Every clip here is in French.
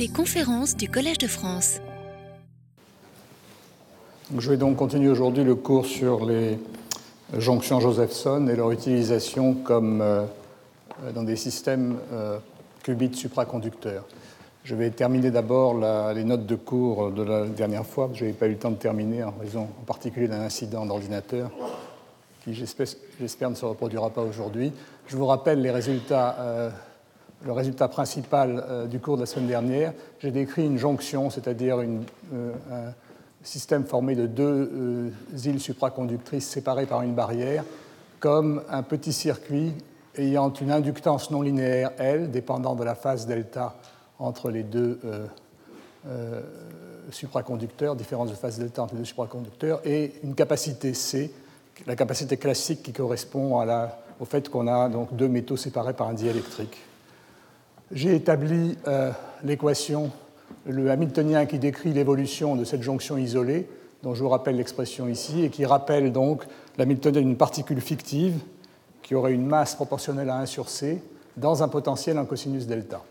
Les conférences du Collège de France. Je vais donc continuer aujourd'hui le cours sur les jonctions Josephson et leur utilisation comme euh, dans des systèmes euh, qubits supraconducteurs. Je vais terminer d'abord les notes de cours de la dernière fois, je n'avais pas eu le temps de terminer en raison en particulier d'un incident d'ordinateur qui j'espère ne se reproduira pas aujourd'hui. Je vous rappelle les résultats, euh, le résultat principal euh, du cours de la semaine dernière. J'ai décrit une jonction, c'est-à-dire euh, un système formé de deux îles supraconductrices séparées par une barrière, comme un petit circuit ayant une inductance non linéaire L, dépendant de la phase delta entre les deux supraconducteurs, différence de phase delta entre les deux supraconducteurs, et une capacité C la capacité classique qui correspond au fait qu'on a donc deux métaux séparés par un diélectrique. J'ai établi euh, l'équation, le Hamiltonien qui décrit l'évolution de cette jonction isolée, dont je vous rappelle l'expression ici, et qui rappelle donc l'Hamiltonien d'une particule fictive qui aurait une masse proportionnelle à 1 sur C dans un potentiel en cosinus delta.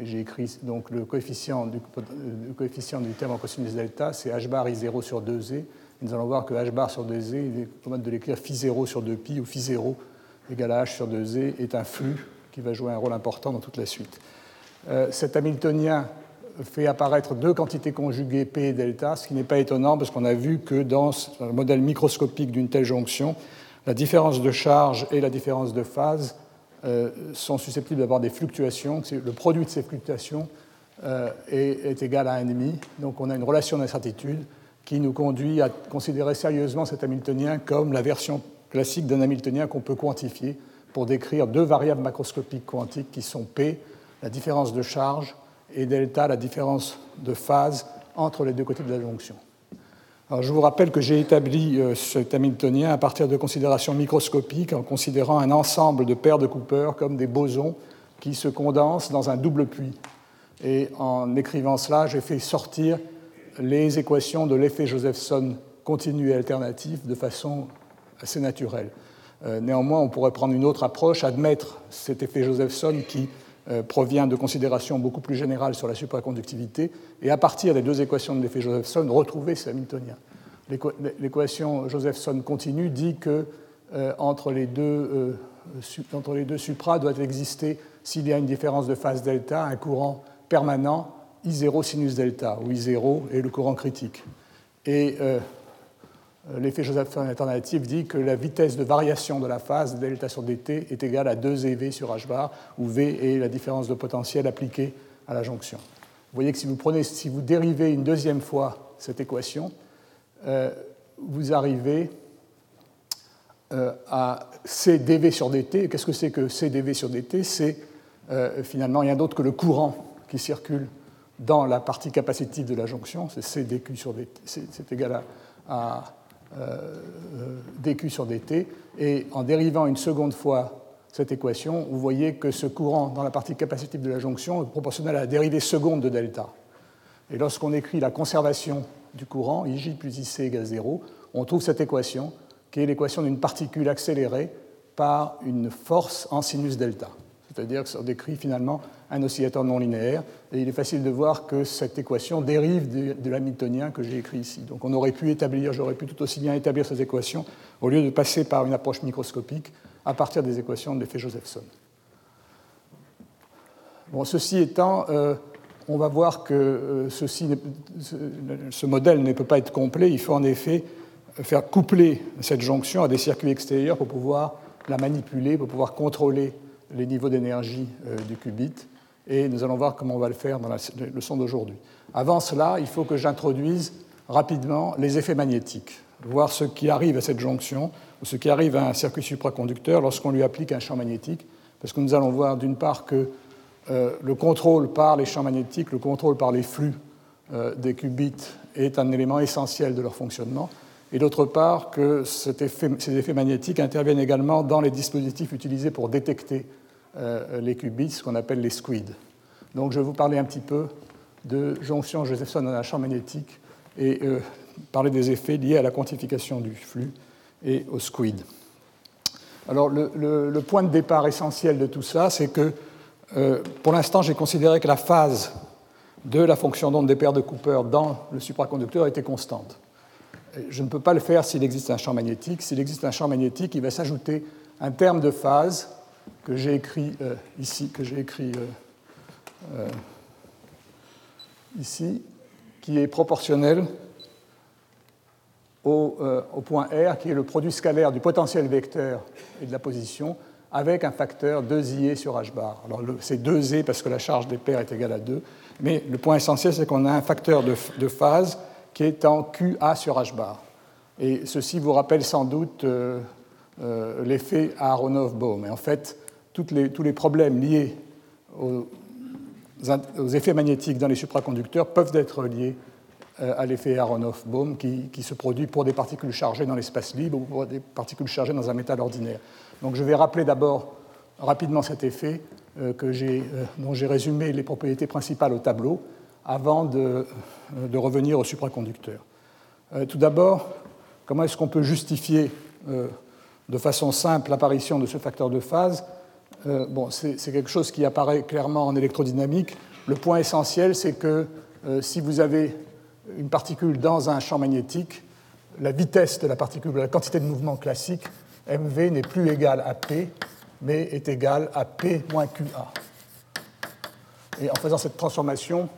J'ai écrit donc le coefficient du, coefficient du terme en cosinus delta, c'est h bar i0 sur 2e nous allons voir que h bar sur 2z, il est possible de l'écrire phi 0 sur 2pi, ou phi 0 égale à h sur 2z, est un flux qui va jouer un rôle important dans toute la suite. Euh, cet Hamiltonien fait apparaître deux quantités conjuguées P et delta, ce qui n'est pas étonnant parce qu'on a vu que dans le modèle microscopique d'une telle jonction, la différence de charge et la différence de phase euh, sont susceptibles d'avoir des fluctuations. Le produit de ces fluctuations euh, est, est, égal à 1,5. Donc on a une relation d'incertitude qui nous conduit à considérer sérieusement cet Hamiltonien comme la version classique d'un Hamiltonien qu'on peut quantifier pour décrire deux variables macroscopiques quantiques qui sont P, la différence de charge, et delta, la différence de phase entre les deux côtés de la jonction. Alors, je vous rappelle que j'ai établi euh, cet Hamiltonien à partir de considérations microscopiques en considérant un ensemble de paires de Cooper comme des bosons qui se condensent dans un double puits. Et en écrivant cela, j'ai fait sortir les équations de l'effet Josephson continu et alternatif de façon assez naturelle. Euh, néanmoins, on pourrait prendre une autre approche, admettre cet effet Josephson qui euh, provient de considérations beaucoup plus générales sur la supraconductivité, et à partir des deux équations de l'effet Josephson, retrouver ces Hamiltoniens. L'équation Josephson continue dit que euh, entre, les deux, deux supras doit exister, s'il y a une différence de phase delta, un courant permanent I0 sinus delta, où I0 est le courant critique. Euh, l'effet Josephson alternatif dit que la vitesse de variation de la phase delta sur dt est égale à 2 EV sur h bar, où V est la différence de potentiel appliquée à la jonction. Vous voyez que si vous, prenez, si vous dérivez une deuxième fois cette équation, euh, vous arrivez euh, à C dV sur dt. Qu'est-ce que c'est que C dV sur dt? C'est finalement rien d'autre que le courant qui circule dans la partie capacitive de la jonction, c'est C dQ sur dt, c'est égal à, euh, dQ sur dt, et en dérivant une seconde fois cette équation, vous voyez que ce courant dans la partie capacitive de la jonction est proportionnel à la dérivée seconde de delta. Et lorsqu'on écrit la conservation du courant, IJ plus IC égale 0, on trouve cette équation, qui est l'équation d'une particule accélérée par une force en sinus delta. C'est-à-dire que ça décrit finalement un oscillateur non linéaire. Et il est facile de voir que cette équation dérive de, l'hamiltonien que j'ai écrit ici. Donc on aurait pu établir, j'aurais pu tout aussi bien établir ces équations au lieu de passer par une approche microscopique à partir des équations de l'effet Josephson. Bon, ceci étant, euh, on va voir que euh, ceci, ce modèle ne peut pas être complet. Il faut en effet faire coupler cette jonction à des circuits extérieurs pour pouvoir la manipuler, pour pouvoir contrôler les niveaux d'énergie euh, du qubit, et nous allons voir comment on va le faire dans la leçon d'aujourd'hui. Avant cela, il faut que j'introduise rapidement les effets magnétiques, voir ce qui arrive à cette jonction, ou ce qui arrive à un circuit supraconducteur lorsqu'on lui applique un champ magnétique, parce que nous allons voir d'une part que euh, le contrôle par les champs magnétiques, le contrôle par les flux euh, des qubits est un élément essentiel de leur fonctionnement, et d'autre part que ces effets magnétiques interviennent également dans les dispositifs utilisés pour détecter euh, les qubits, ce qu'on appelle les squids. Donc je vais vous parler un petit peu de jonction Josephson dans un champ magnétique et euh, parler des effets liés à la quantification du flux et au squid. Alors le, point de départ essentiel de tout ça, c'est que euh, pour l'instant j'ai considéré que la phase de la fonction d'onde des paires de Cooper dans le supraconducteur était constante. Je ne peux pas le faire s'il existe un champ magnétique. S'il existe un champ magnétique, il va s'ajouter un terme de phase que j'ai écrit euh, ici, que j'ai écrit euh, euh, ici, qui est proportionnel au, point R, qui est le produit scalaire du potentiel vecteur et de la position, avec un facteur 2IA sur h bar. Alors c'est 2e parce que la charge des paires est égale à 2, mais le point essentiel, c'est qu'on a un facteur de, phase qui est en QA sur h bar. Et ceci vous rappelle sans doute euh, euh, l'effet Aharonov-Bohm. Et en fait, les, tous les problèmes liés aux, effets magnétiques dans les supraconducteurs peuvent être liés euh, à l'effet Aharonov-Bohm qui, qui, se produit pour des particules chargées dans l'espace libre ou pour des particules chargées dans un métal ordinaire. Donc je vais rappeler d'abord rapidement cet effet que dont j'ai résumé les propriétés principales au tableau avant de, euh, de revenir au supraconducteur. Tout d'abord, comment est-ce qu'on peut justifier de façon simple l'apparition de ce facteur de phase? Bon, C'est quelque chose qui apparaît clairement en électrodynamique. Le point essentiel, c'est que si vous avez une particule dans un champ magnétique, la vitesse de la particule, la quantité de mouvement classique, mv n'est plus égale à p, mais est égale à p moins qa. Et en faisant cette transformation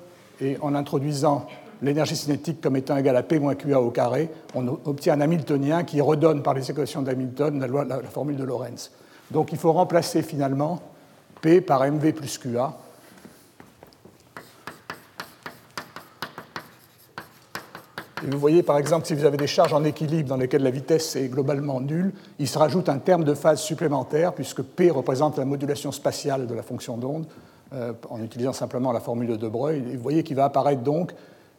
et en introduisant l'énergie cinétique comme étant égale à p moins qa au carré, on obtient un Hamiltonien qui redonne par les équations d'Hamilton la, la, la, formule de Lorentz. Donc il faut remplacer finalement p par mv plus qa Et vous voyez, par exemple, si vous avez des charges en équilibre dans lesquelles la vitesse est globalement nulle, il se rajoute un terme de phase supplémentaire, puisque P représente la modulation spatiale de la fonction d'onde, euh, en utilisant simplement la formule de De Broglie. Vous voyez qu'il va apparaître donc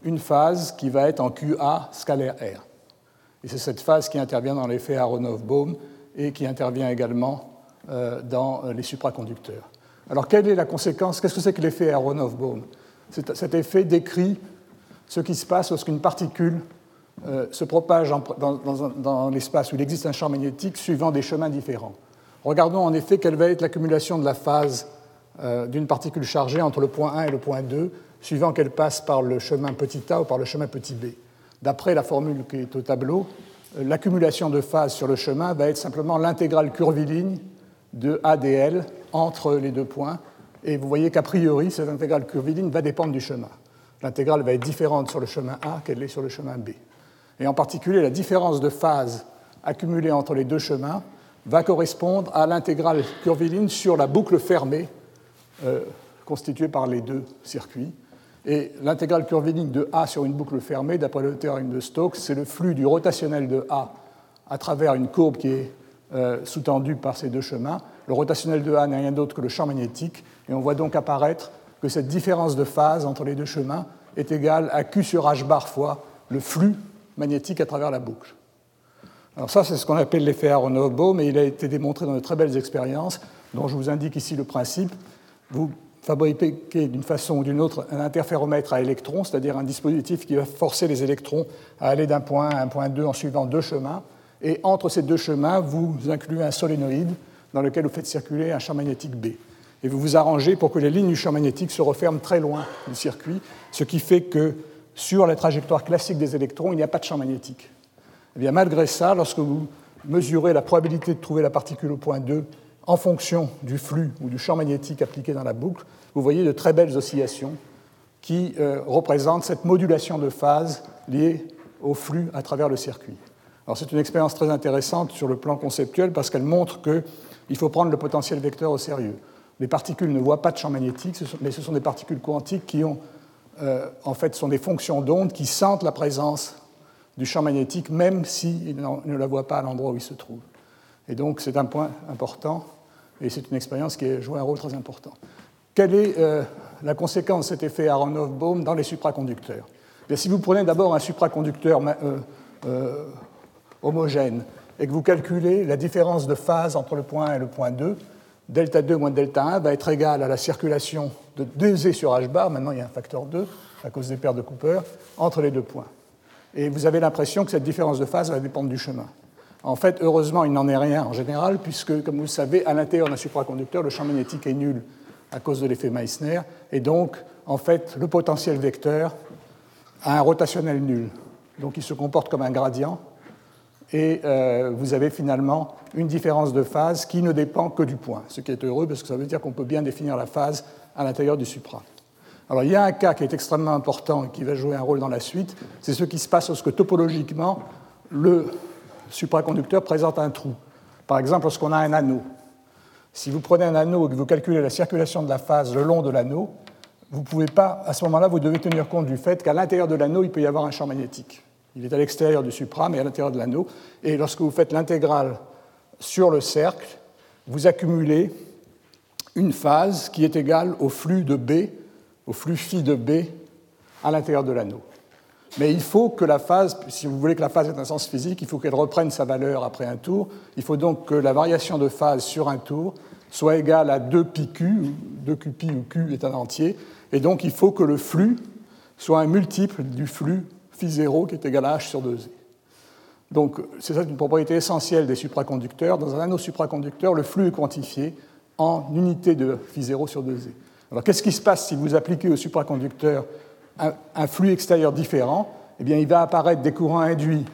une phase qui va être en QA scalaire R. Et c'est cette phase qui intervient dans l'effet Aronoff-Bohm et qui intervient également euh, dans les supraconducteurs. Alors, quelle est la conséquence? Qu'est-ce que c'est que l'effet Aronoff-Bohm Cet effet décrit ce qui se passe lorsqu'une particule euh, se propage dans, l'espace où il existe un champ magnétique suivant des chemins différents. Regardons en effet quelle va être l'accumulation de la phase euh, d'une particule chargée entre le point 1 et le point 2, suivant qu'elle passe par le chemin petit a ou par le chemin petit b. D'après la formule qui est au tableau, euh, l'accumulation de phase sur le chemin va être simplement l'intégrale curviligne de ADL entre les deux points. Et vous voyez qu'a priori, cette intégrale curviligne va dépendre du chemin l'intégrale va être différente sur le chemin A qu'elle est sur le chemin B. Et en particulier, la différence de phase accumulée entre les deux chemins va correspondre à l'intégrale curviligne sur la boucle fermée euh, constituée par les deux circuits. Et l'intégrale curviligne de A sur une boucle fermée, d'après le théorème de Stokes, c'est le flux du rotationnel de A à travers une courbe qui est euh, sous-tendue par ces deux chemins. Le rotationnel de A n'est rien d'autre que le champ magnétique, et on voit donc apparaître que cette différence de phase entre les deux chemins est égale à Q sur H bar fois le flux magnétique à travers la boucle. Alors ça, c'est ce qu'on appelle l'effet Aronoff-Bohm, mais il a été démontré dans de très belles expériences, dont je vous indique ici le principe. Vous fabriquez d'une façon ou d'une autre un interféromètre à électrons, c'est-à-dire un dispositif qui va forcer les électrons à aller d'un point à un point 2 en suivant deux chemins, et entre ces deux chemins, vous incluez un solénoïde dans lequel vous faites circuler un champ magnétique B et vous vous arrangez pour que les lignes du champ magnétique se referment très loin du circuit, ce qui fait que sur la trajectoire classique des électrons, il n'y a pas de champ magnétique. Et eh bien, malgré ça, lorsque vous mesurez la probabilité de trouver la particule au point 2 en fonction du flux ou du champ magnétique appliqué dans la boucle, vous voyez de très belles oscillations qui euh, représentent cette modulation de phase liée au flux à travers le circuit. Alors c'est une expérience très intéressante sur le plan conceptuel parce qu'elle montre qu'il faut prendre le potentiel vecteur au sérieux. Les particules ne voient pas de champ magnétique, mais ce sont des particules quantiques qui ont, euh, en fait, sont des fonctions d'onde qui sentent la présence du champ magnétique, même s'ils ne la voient pas à l'endroit où il se trouve. Et donc, c'est un point important, et c'est une expérience qui a joué un rôle très important. Quelle est euh, la conséquence de cet effet Aronoff-Bohm dans les supraconducteurs? Eh Si vous prenez d'abord un supraconducteur euh, homogène et que vous calculez la différence de phase entre le point 1 et le point 2, delta 2 moins delta 1 va être égal à la circulation de 2e sur h bar, maintenant il y a un facteur 2 à cause des paires de Cooper, entre les deux points. Et vous avez l'impression que cette différence de phase va dépendre du chemin. En fait, heureusement, il n'en est rien en général, puisque, comme vous le savez, à l'intérieur d'un supraconducteur, le champ magnétique est nul à cause de l'effet Meissner, et donc, en fait, le potentiel vecteur a un rotationnel nul. Donc il se comporte comme un gradient. Et euh, vous avez finalement une différence de phase qui ne dépend que du point, ce qui est heureux parce que ça veut dire qu'on peut bien définir la phase à l'intérieur du supra. Alors il y a un cas qui est extrêmement important et qui va jouer un rôle dans la suite, c'est ce qui se passe lorsque topologiquement le supraconducteur présente un trou. Par exemple, lorsqu'on a un anneau. Si vous prenez un anneau et que vous calculez la circulation de la phase le long de l'anneau, vous pouvez pas, à ce moment-là, vous devez tenir compte du fait qu'à l'intérieur de l'anneau, il peut y avoir un champ magnétique. Il est à l'extérieur du supra, mais à l'intérieur de l'anneau. Et lorsque vous faites l'intégrale sur le cercle, vous accumulez une phase qui est égale au flux de B, au flux phi de B à l'intérieur de l'anneau. Mais il faut que la phase, si vous voulez que la phase ait un sens physique, il faut qu'elle reprenne sa valeur après un tour. Il faut donc que la variation de phase sur un tour soit égale à 2 pi q, 2 q pi où q est un entier, et donc il faut que le flux soit un multiple du flux phi 0 qui est égal à h sur 2z. Donc c'est ça une propriété essentielle des supraconducteurs. Dans un anneau supraconducteur, le flux est quantifié en unité de phi 0 sur 2z. Alors qu'est-ce qui se passe si vous appliquez au supraconducteur un, flux extérieur différent Eh bien, il va apparaître des courants induits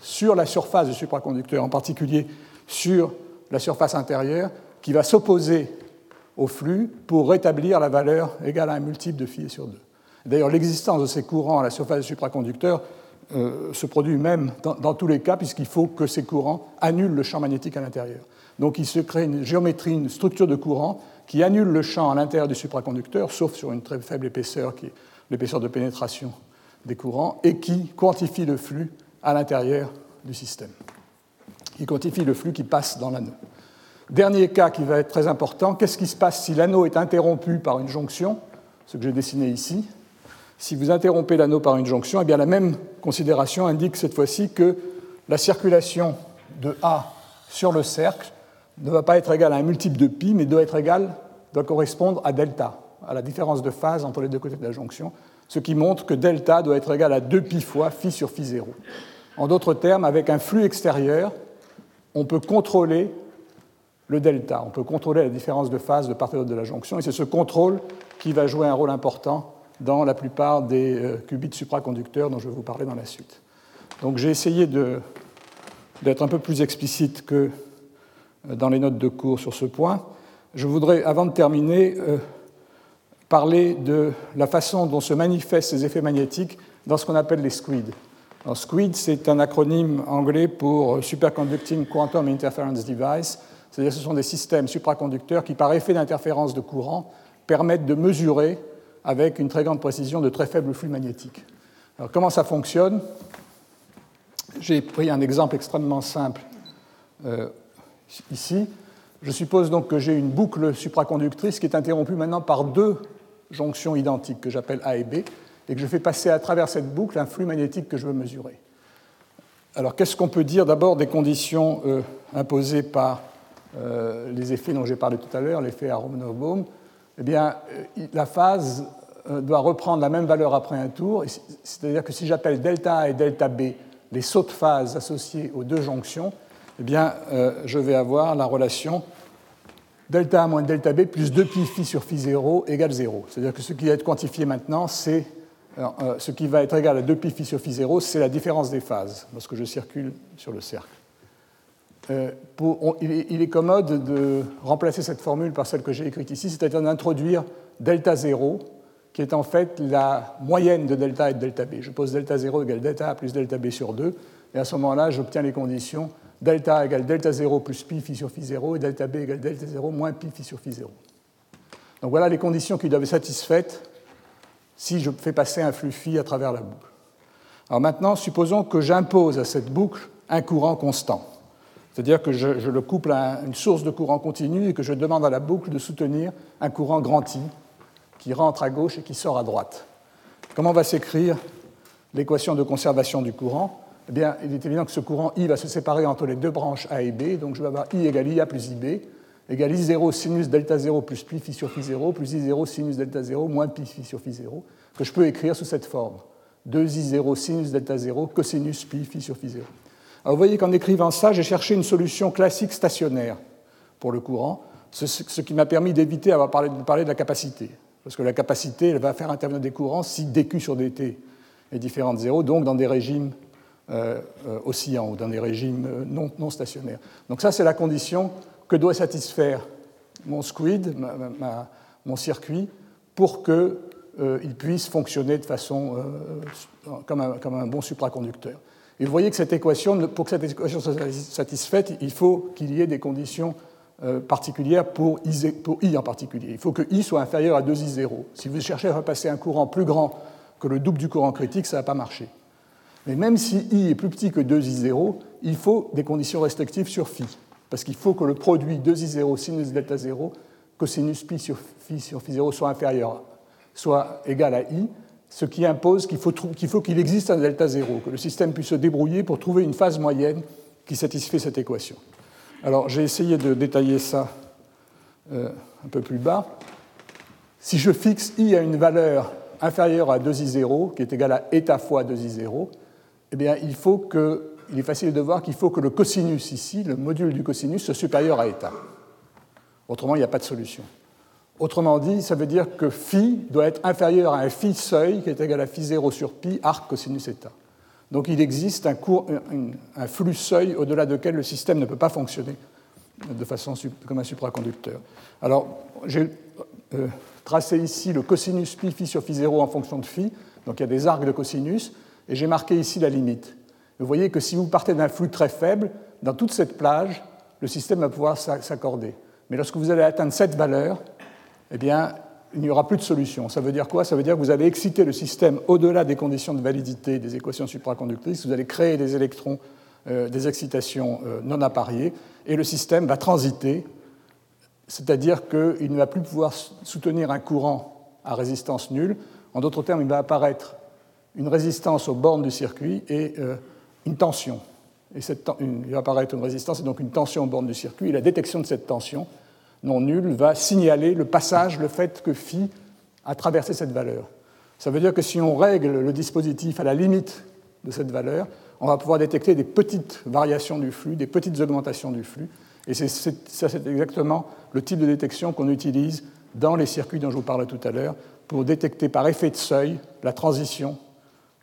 sur la surface du supraconducteur, en particulier sur la surface intérieure, qui va s'opposer au flux pour rétablir la valeur égale à un multiple de phi sur 2. D'ailleurs, l'existence de ces courants à la surface du supraconducteur euh, se produit même dans, tous les cas, puisqu'il faut que ces courants annulent le champ magnétique à l'intérieur. Donc il se crée une géométrie, une structure de courant qui annule le champ à l'intérieur du supraconducteur, sauf sur une très faible épaisseur, qui est l'épaisseur de pénétration des courants, et qui quantifie le flux à l'intérieur du système, qui quantifie le flux qui passe dans l'anneau. Dernier cas qui va être très important, qu'est-ce qui se passe si l'anneau est interrompu par une jonction, ce que j'ai dessiné ici? Si vous interrompez l'anneau par une jonction, eh bien la même considération indique cette fois-ci que la circulation de A sur le cercle ne va pas être égale à un multiple de pi, mais doit être égale, doit correspondre à delta, à la différence de phase entre les deux côtés de la jonction, ce qui montre que delta doit être égal à 2 pi fois phi sur phi 0. En d'autres termes, avec un flux extérieur, on peut contrôler le delta. On peut contrôler la différence de phase de part et d'autre de la jonction, et c'est ce contrôle qui va jouer un rôle important dans la plupart des euh, qubits supraconducteurs dont je vais vous parler dans la suite. Donc j'ai essayé d'être un peu plus explicite que euh, dans les notes de cours sur ce point. Je voudrais, avant de terminer, euh, parler de la façon dont se manifestent ces effets magnétiques dans ce qu'on appelle les SQUID. SQUID, c'est un acronyme anglais pour Superconducting Quantum Interference Device. C'est-à-dire ce sont des systèmes supraconducteurs qui, par effet d'interférence de courant, permettent de mesurer avec une très grande précision de très faibles flux magnétiques. Alors, comment ça fonctionne? J'ai pris un exemple extrêmement simple euh, ici. Je suppose donc que j'ai une boucle supraconductrice qui est interrompue maintenant par deux jonctions identiques que j'appelle A et B, et que je fais passer à travers cette boucle un flux magnétique que je veux mesurer. Alors, qu'est-ce qu'on peut dire d'abord des conditions euh, imposées par euh, les effets dont j'ai parlé tout à l'heure, l'effet à Romanov-Bohm, eh bien, euh, la phase doit reprendre la même valeur après un tour. C'est-à-dire que si j'appelle delta A et delta B les sauts de phase associés aux deux jonctions, eh bien, je vais avoir la relation delta A moins delta B plus 2 pi phi sur phi 0 égale 0. C'est-à-dire que ce qui va être quantifié maintenant, c'est ce qui va être égal à 2 pi phi sur phi 0, c'est la différence des phases lorsque je circule sur le cercle. Euh, il, est, commode de remplacer cette formule par celle que j'ai écrite ici, c'est-à-dire d'introduire delta 0, qui est en fait la moyenne de delta et de delta b. Je pose delta 0 égale delta plus delta b sur 2, et à ce moment-là, j'obtiens les conditions delta égale delta 0 plus pi phi sur phi 0, et delta b égale delta 0 moins pi phi sur phi 0. Donc voilà les conditions qui doivent être satisfaites si je fais passer un flux phi à travers la boucle. Alors maintenant, supposons que j'impose à cette boucle un courant constant. C'est-à-dire que je, le couple à une source de courant continu et que je demande à la boucle de soutenir un courant grand I qui rentre à gauche et qui sort à droite. Comment va s'écrire l'équation de conservation du courant? Eh bien, il est évident que ce courant I va se séparer entre les deux branches A et B, donc je vais avoir I égale IA plus IB, égale I0 sinus delta 0 plus pi phi sur phi 0, plus I0 sinus delta 0 moins pi phi sur phi 0, que je peux écrire sous cette forme. 2I0 sinus delta 0 cosinus pi phi sur phi 0 vous voyez qu'en écrivant ça, j'ai cherché une solution classique stationnaire pour le courant, ce, qui m'a permis d'éviter de parler de la capacité. Parce que la capacité, elle va faire intervenir des courants si dq sur dt est différent de 0, donc dans des régimes euh, euh, oscillants ou dans des régimes euh, non, stationnaires. Donc ça, c'est la condition que doit satisfaire mon squid, mon circuit, pour qu'il puisse fonctionner de façon comme un, bon supraconducteur. Et vous voyez que cette équation, pour que cette équation soit satisfaite, il faut qu'il y ait des conditions particulières pour I, en particulier. Il faut que I soit inférieur à 2I0. Si vous cherchez à passer un courant plus grand que le double du courant critique, ça ne va pas marcher. Mais même si I est plus petit que 2I0, il faut des conditions restrictives sur phi. Parce qu'il faut que le produit 2I0 sinus delta 0, cosinus pi sur phi sur phi 0 soit inférieur, soit égal à I, ce qui impose qu'il faut qu'il existe un delta 0, que le système puisse se débrouiller pour trouver une phase moyenne qui satisfait cette équation. Alors j'ai essayé de détailler ça euh, un peu plus bas. Si je fixe I à une valeur inférieure à 2i0, qui est égal à eta fois 2i0, eh bien, il, faut que, il est facile de voir qu'il faut que le cosinus ici, le module du cosinus, soit supérieur à eta. Autrement, il n'y a pas de solution. Autrement dit, ça veut dire que phi doit être inférieur à un phi seuil qui est égal à phi 0 sur pi arc cosinus eta. Donc il existe un, flux seuil au-delà duquel le système ne peut pas fonctionner de façon comme un supraconducteur. Alors, j'ai euh, tracé ici le cosinus pi phi sur phi 0 en fonction de phi. Donc il y a des arcs de cosinus. Et j'ai marqué ici la limite. Vous voyez que si vous partez d'un flux très faible, dans toute cette plage, le système va pouvoir s'accorder. Mais lorsque vous allez atteindre cette valeur, eh bien, il n'y aura plus de solution. Ça veut dire quoi? Ça veut dire que vous allez exciter le système au-delà des conditions de validité des équations supraconductrices, vous allez créer des électrons, euh, des excitations euh, non appariées, et le système va transiter c'est-à-dire qu'il ne va plus pouvoir soutenir un courant à résistance nulle. En d'autres termes, il va apparaître une résistance aux bornes du circuit et euh, une tension. Et il va apparaître une résistance et donc une tension aux bornes du circuit. La détection de cette tension non nulle va signaler le passage, le fait que phi a traversé cette valeur. Ça veut dire que si on règle le dispositif à la limite de cette valeur, on va pouvoir détecter des petites variations du flux, des petites augmentations du flux, et ça, c'est exactement le type de détection qu'on utilise dans les circuits dont je vous parlais tout à l'heure pour détecter par effet de seuil la transition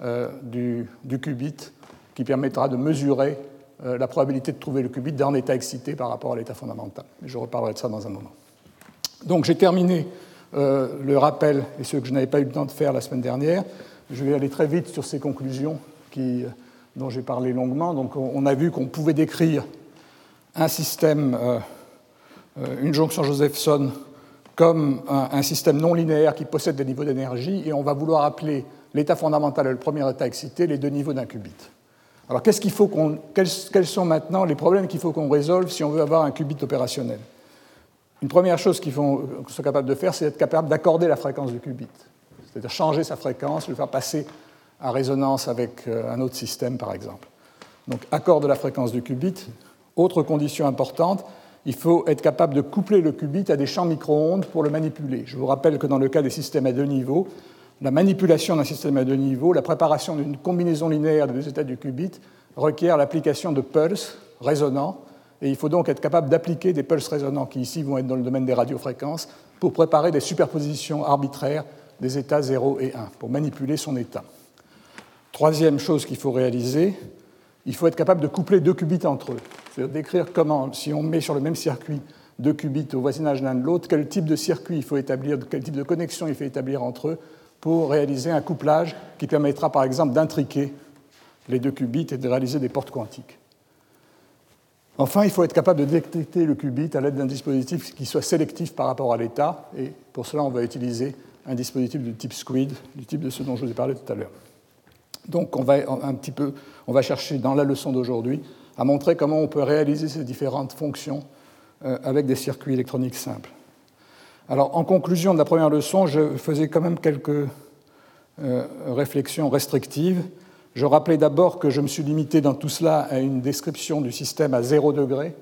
euh, du, qubit qui permettra de mesurer euh, la probabilité de trouver le qubit dans l'état excité par rapport à l'état fondamental. Je reparlerai de ça dans un moment. Donc j'ai terminé euh, le rappel et ce que je n'avais pas eu le temps de faire la semaine dernière. Je vais aller très vite sur ces conclusions dont j'ai parlé longuement. Donc on a vu qu'on pouvait décrire un système, une jonction Josephson, comme un, système non linéaire qui possède des niveaux d'énergie, et on va vouloir appeler l'état fondamental et le premier état excité les deux niveaux d'un qubit. Alors, quels, sont maintenant les problèmes qu'il faut qu'on résolve si on veut avoir un qubit opérationnel? Une première chose qu'il faut qu'on soit capable de faire, c'est être capable d'accorder la fréquence du qubit, c'est-à-dire changer sa fréquence, le faire passer à résonance avec euh, un autre système, par exemple. Donc, accord de la fréquence du qubit, autre condition importante, il faut être capable de coupler le qubit à des champs micro-ondes pour le manipuler. Je vous rappelle que dans le cas des systèmes à deux niveaux, la manipulation d'un système à deux niveaux, la préparation d'une combinaison linéaire de deux états du qubit requiert l'application de pulses résonnants, et il faut donc être capable d'appliquer des pulses résonnants qui ici vont être dans le domaine des radiofréquences pour préparer des superpositions arbitraires des états 0 et 1, pour manipuler son état. Troisième chose qu'il faut réaliser, il faut être capable de coupler deux qubits entre eux. C'est-à-dire d'écrire comment, si on met sur le même circuit deux qubits au voisinage l'un de l'autre, quel type de circuit il faut établir, quel type de connexion il faut établir entre eux pour réaliser un couplage qui permettra par exemple d'intriquer les deux qubits et de réaliser des portes quantiques. Enfin, il faut être capable de détecter le qubit à l'aide d'un dispositif qui soit sélectif par rapport à l'état, et pour cela on va utiliser un dispositif de type SQUID, du type de ce dont je vous ai parlé tout à l'heure. Donc on va un petit peu, on va chercher dans la leçon d'aujourd'hui à montrer comment on peut réaliser ces différentes fonctions euh, avec des circuits électroniques simples. Alors en conclusion de la première leçon, je faisais quand même quelques euh, réflexions restrictives. Je rappelais d'abord que je me suis limité dans tout cela à une description du système à zéro degré,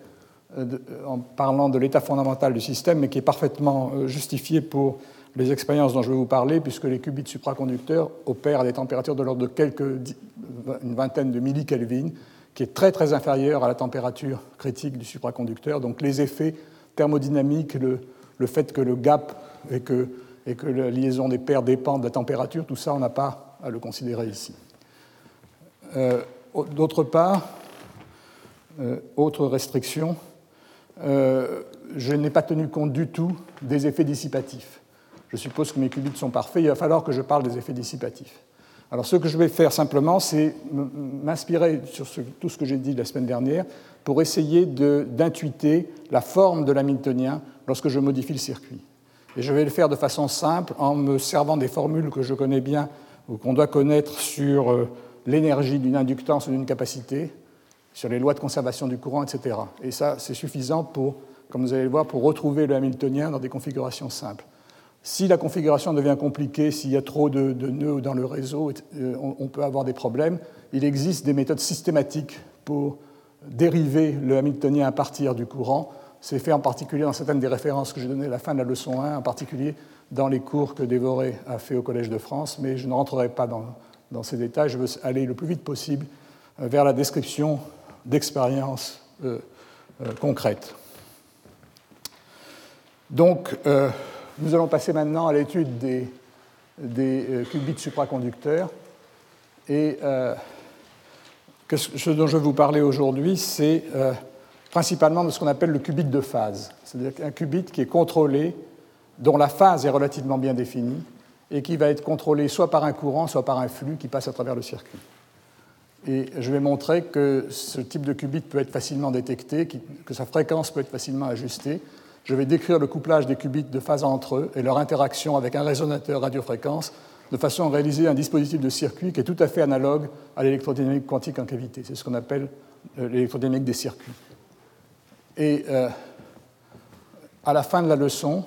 euh, en parlant de l'état fondamental du système, mais qui est parfaitement justifié pour les expériences dont je vais vous parler, puisque les qubits supraconducteurs opèrent à des températures de l'ordre de quelques, une vingtaine de millikelvin, qui est très très inférieure à la température critique du supraconducteur. Donc les effets thermodynamiques, le, le fait que le gap et que, la liaison des paires dépend de la température, tout ça, on n'a pas à le considérer ici. Euh, d'autre part, euh, autre restriction, euh, je n'ai pas tenu compte du tout des effets dissipatifs. Je suppose que mes qubits sont parfaits, il va falloir que je parle des effets dissipatifs. Alors ce que je vais faire simplement, c'est m'inspirer sur tout ce que j'ai dit la semaine dernière pour essayer d'intuiter la forme de l'hamiltonien lorsque je modifie le circuit. Et je vais le faire de façon simple en me servant des formules que je connais bien ou qu'on doit connaître sur euh, l'énergie d'une inductance ou d'une capacité, sur les lois de conservation du courant, etc. Et ça, c'est suffisant pour, comme vous allez le voir, pour retrouver le hamiltonien dans des configurations simples. Si la configuration devient compliquée, s'il y a trop de, nœuds dans le réseau, euh, on, peut avoir des problèmes. Il existe des méthodes systématiques pour dériver le hamiltonien à partir du courant. C'est fait en particulier dans certaines des références que j'ai données à la fin de la leçon 1, en particulier dans les cours que Dévoré a fait au Collège de France, mais je ne rentrerai pas dans, ces détails. Je veux aller le plus vite possible euh, vers la description d'expériences euh, concrètes. Donc, nous allons passer maintenant à l'étude des, euh, qubits supraconducteurs. Et ce dont je vais vous parler aujourd'hui, c'est euh, principalement de ce qu'on appelle le qubit de phase. C'est-à-dire un qubit qui est contrôlé, dont la phase est relativement bien définie, et qui va être contrôlé soit par un courant, soit par un flux qui passe à travers le circuit. Et je vais montrer que ce type de qubit peut être facilement détecté, que sa fréquence peut être facilement ajustée, je vais décrire le couplage des qubits de phase entre eux et leur interaction avec un résonateur radiofréquence de façon à réaliser un dispositif de circuit qui est tout à fait analogue à l'électrodynamique quantique en cavité. C'est ce qu'on appelle euh, l'électrodynamique des circuits. Et euh, à la fin de la leçon,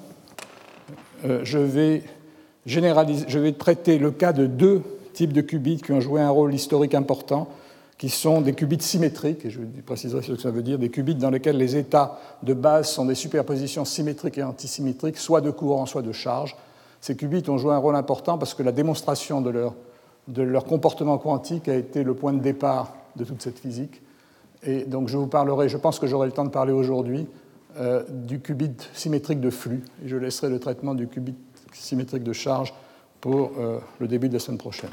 euh, je, vais généraliser, je vais traiter le cas de deux types de qubits qui ont joué un rôle historique important qui sont des qubits symétriques, et je préciserai ce que ça veut dire, des qubits dans lesquels les états de base sont des superpositions symétriques et antisymétriques, soit de courant, soit de charge. Ces qubits ont joué un rôle important parce que la démonstration de leur, de leur comportement quantique a été le point de départ de toute cette physique. Et donc je vous parlerai, je pense que j'aurai le temps de parler aujourd'hui, euh, du qubit symétrique de flux, et je laisserai le traitement du qubit symétrique de charge pour euh, le début de la semaine prochaine.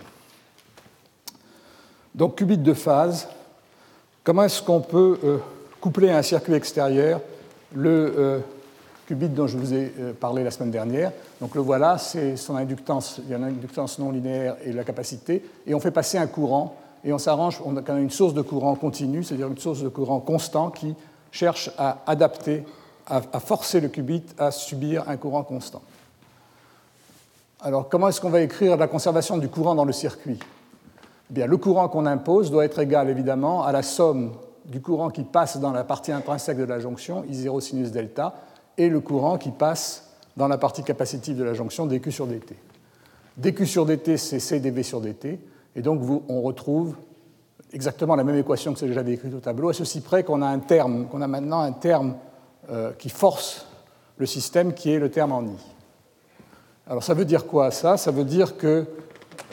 Donc qubit de phase, comment est-ce qu'on peut euh, coupler à un circuit extérieur le qubit dont je vous ai euh, parlé la semaine dernière. Donc le voilà, c'est son inductance, il y a une inductance non linéaire et la capacité, et on fait passer un courant, et on s'arrange, on a une source de courant continue, c'est-à-dire une source de courant constant qui cherche à adapter, à, à forcer le qubit à subir un courant constant. Alors comment est-ce qu'on va écrire la conservation du courant dans le circuit? Eh le courant qu'on impose doit être égal évidemment à la somme du courant qui passe dans la partie intrinsèque de la jonction, I0 sinus delta, et le courant qui passe dans la partie capacitive de la jonction, dQ sur dt. dQ sur dt, c'est CdV sur dt, et donc on retrouve exactement la même équation que celle que j'avais au tableau, à ceci près qu'on a un terme, qu'on a maintenant un terme euh, qui force le système, qui est le terme en I. Alors ça veut dire quoi ça? Ça veut dire que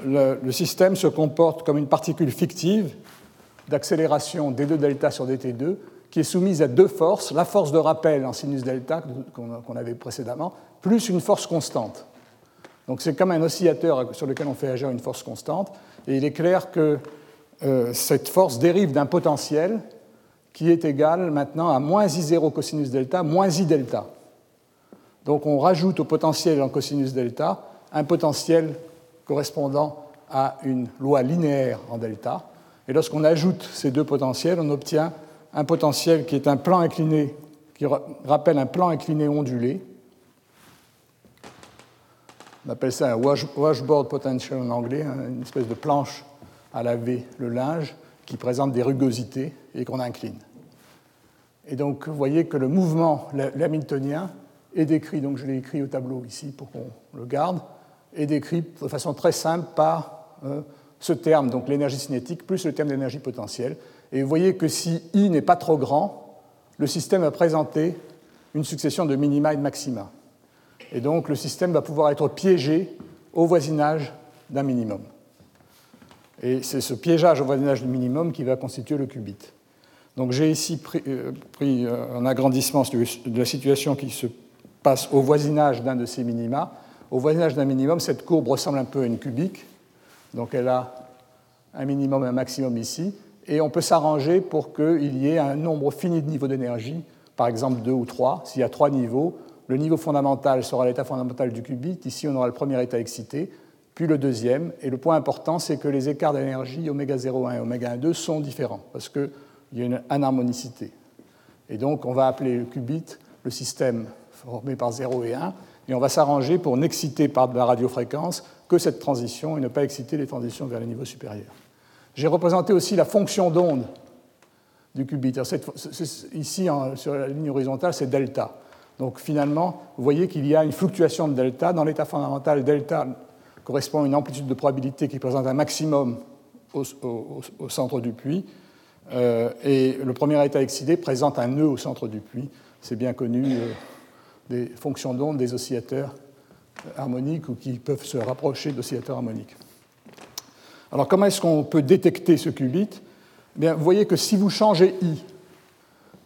le, système se comporte comme une particule fictive d'accélération d2 delta sur dt2 qui est soumise à deux forces, la force de rappel en sinus delta qu'on avait précédemment, plus une force constante. Donc c'est comme un oscillateur sur lequel on fait agir une force constante, et il est clair que euh, cette force dérive d'un potentiel qui est égal maintenant à moins I0 cosinus delta moins I delta. Donc on rajoute au potentiel en cosinus delta un potentiel correspondant à une loi linéaire en delta. Et lorsqu'on ajoute ces deux potentiels, on obtient un potentiel qui est un plan incliné, qui rappelle un plan incliné ondulé. On appelle ça un washboard potential en anglais, hein, une espèce de planche à laver le linge qui présente des rugosités et qu'on incline. Et donc, vous voyez que le mouvement l'hamiltonien est décrit, donc je l'ai écrit au tableau ici pour qu'on le garde, est décrit de façon très simple par euh, ce terme, donc l'énergie cinétique, plus le terme d'énergie potentielle. Et vous voyez que si I n'est pas trop grand, le système va présenter une succession de minima et de maxima. Et donc le système va pouvoir être piégé au voisinage d'un minimum. Et c'est ce piégeage au voisinage du minimum qui va constituer le qubit. Donc j'ai ici pris, euh, euh, un agrandissement de la situation qui se passe au voisinage d'un de ces minima au voisinage d'un minimum, cette courbe ressemble un peu à une cubique. Donc elle a un minimum et un maximum ici. Et on peut s'arranger pour qu'il y ait un nombre fini de niveaux d'énergie, par exemple deux ou trois. S'il y a trois niveaux, le niveau fondamental sera l'état fondamental du qubit. Ici, on aura le premier état excité, puis le deuxième. Et le point important, c'est que les écarts d'énergie oméga 0,1 et oméga 1,2 sont différents, parce qu'il y a une anharmonicité. Et donc, on va appeler le qubit le système formé par 0 et 1, et on va s'arranger pour n'exciter par la radiofréquence que cette transition et ne pas exciter les transitions vers les niveaux supérieurs. J'ai représenté aussi la fonction d'onde du qubit. ici, sur la ligne horizontale, c'est delta. Donc finalement, vous voyez qu'il y a une fluctuation de delta. Dans l'état fondamental, delta correspond à une amplitude de probabilité qui présente un maximum au, centre du puits. Euh, et le premier état excité présente un nœud au centre du puits. C'est bien connu euh, des fonctions d'onde des oscillateurs harmoniques ou qui peuvent se rapprocher d'oscillateurs harmoniques. Alors comment est-ce qu'on peut détecter ce qubit? Eh Bien, Vous voyez que si vous changez i,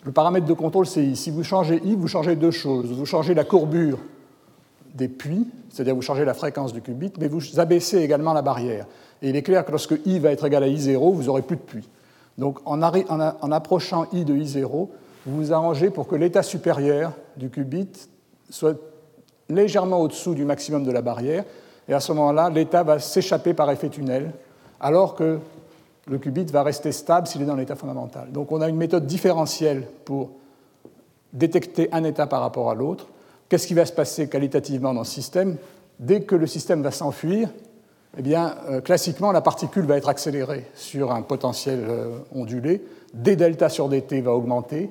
le paramètre de contrôle c'est i, si vous changez i, vous changez deux choses. Vous changez la courbure des puits, c'est-à-dire vous changez la fréquence du qubit, mais vous abaissez également la barrière. Et il est clair que lorsque i va être égal à i0, vous n'aurez plus de puits. Donc en, en approchant i de i0, vous vous arrangez pour que l'état supérieur du qubit soit légèrement au-dessous du maximum de la barrière, et à ce moment-là, l'état va s'échapper par effet tunnel alors que le qubit va rester stable s'il est dans l'état fondamental. Donc on a une méthode différentielle pour détecter un état par rapport à l'autre. Qu'est-ce qui va se passer qualitativement dans ce système? Dès que le système va s'enfuir, eh bien, euh, classiquement, la particule va être accélérée sur un potentiel euh, ondulé. d delta sur dt va augmenter.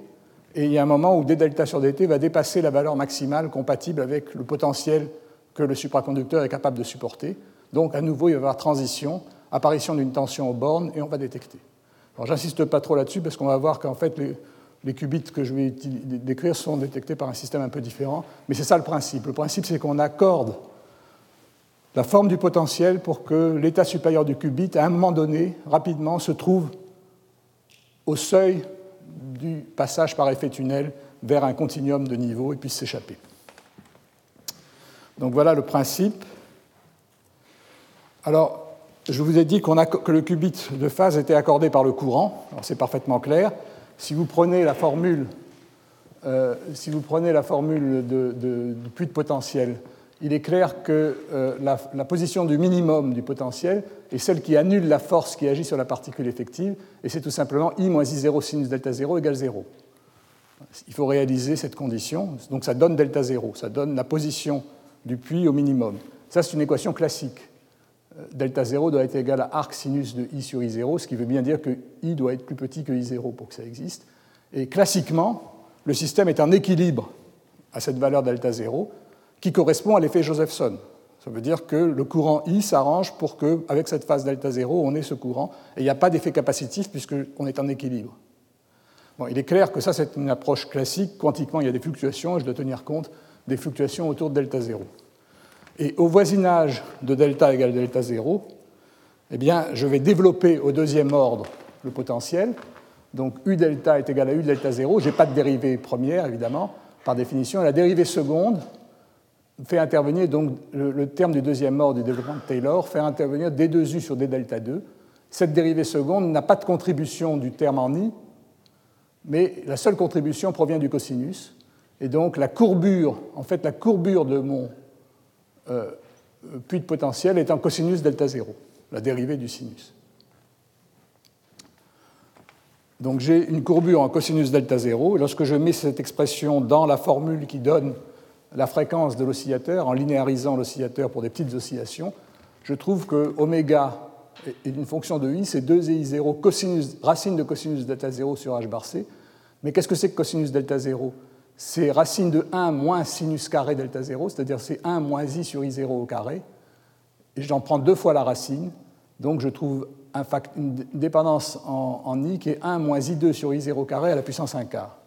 Et il y a un moment où d delta sur dt va dépasser la valeur maximale compatible avec le potentiel que le supraconducteur est capable de supporter. Donc, à nouveau, il va y avoir transition apparition d'une tension aux bornes, et on va détecter. Alors, j'insiste pas trop là-dessus parce qu'on va voir qu'en fait, les, qubits que je vais décrire sont détectés par un système un peu différent, mais c'est ça le principe. Le principe, c'est qu'on accorde la forme du potentiel pour que l'état supérieur du qubit, à un moment donné, rapidement, se trouve au seuil du passage par effet tunnel vers un continuum de niveau et puisse s'échapper. Donc voilà le principe. Alors, je vous ai dit que le qubit de phase était accordé par le courant. C'est parfaitement clair. Si vous prenez la formule, euh, si vous prenez la formule du puits de potentiel, il est clair que euh, la, position du minimum du potentiel est celle qui annule la force qui agit sur la particule effective, et c'est tout simplement I moins I0 sinus delta 0 égale 0. Il faut réaliser cette condition, donc ça donne delta 0, ça donne la position du puits au minimum. Ça, c'est une équation classique delta 0 doit être égal à arc sinus de i sur i0, ce qui veut bien dire que i doit être plus petit que i0 pour que ça existe. Et classiquement, le système est en équilibre à cette valeur delta 0 qui correspond à l'effet Josephson. Ça veut dire que le courant I s'arrange pour qu'avec cette phase delta 0, on ait ce courant, et il n'y a pas d'effet capacitif puisqu'on est en équilibre. Bon, il est clair que ça, c'est une approche classique. Quantiquement, il y a des fluctuations, et je dois tenir compte des fluctuations autour de delta 0. Et au voisinage de delta égale delta 0, eh bien, je vais développer au deuxième ordre le potentiel. Donc U delta est égal à U delta 0. Je n'ai pas de dérivée première, évidemment, par définition. la dérivée seconde fait intervenir, donc le, terme du deuxième ordre du développement de Taylor, fait intervenir D2U sur D delta 2. Cette dérivée seconde n'a pas de contribution du terme en I, mais la seule contribution provient du cosinus. Et donc la courbure, en fait la courbure de mon puits de potentiel est un cosinus delta 0, la dérivée du sinus. Donc j'ai une courbure en cosinus delta 0, et lorsque je mets cette expression dans la formule qui donne la fréquence de l'oscillateur, en linéarisant l'oscillateur pour des petites oscillations, je trouve que oméga est une fonction de i, c'est 2i0 cosinus, racine de cosinus delta 0 sur h bar c. Mais qu'est-ce que c'est que cosinus delta 0 c'est racine de 1 moins sinus carré delta 0, c'est-à-dire c'est 1 moins i sur i0 au carré. Et j'en prends deux fois la racine, donc je trouve une dépendance en, i qui est 1 moins i2 sur i0 au carré à la puissance 1 quart.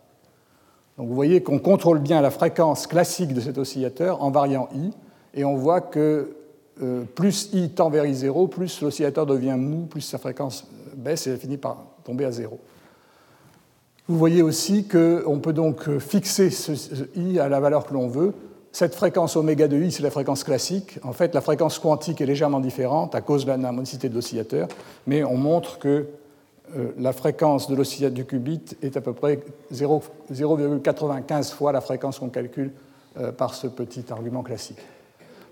Donc vous voyez qu'on contrôle bien la fréquence classique de cet oscillateur en variant i, et on voit que euh, plus i tend vers i0, plus l'oscillateur devient mou, plus sa fréquence baisse et elle finit par tomber à 0. Vous voyez aussi qu'on peut donc fixer ce i à la valeur que l'on veut cette fréquence oméga de i, c'est la fréquence classique. En fait, la fréquence quantique est légèrement différente à cause de la harmonicité de l'oscillateur, mais on montre que euh, la fréquence de l'oscillateur du qubit est à peu près 0,95 fois la fréquence qu'on calcule euh, par ce petit argument classique.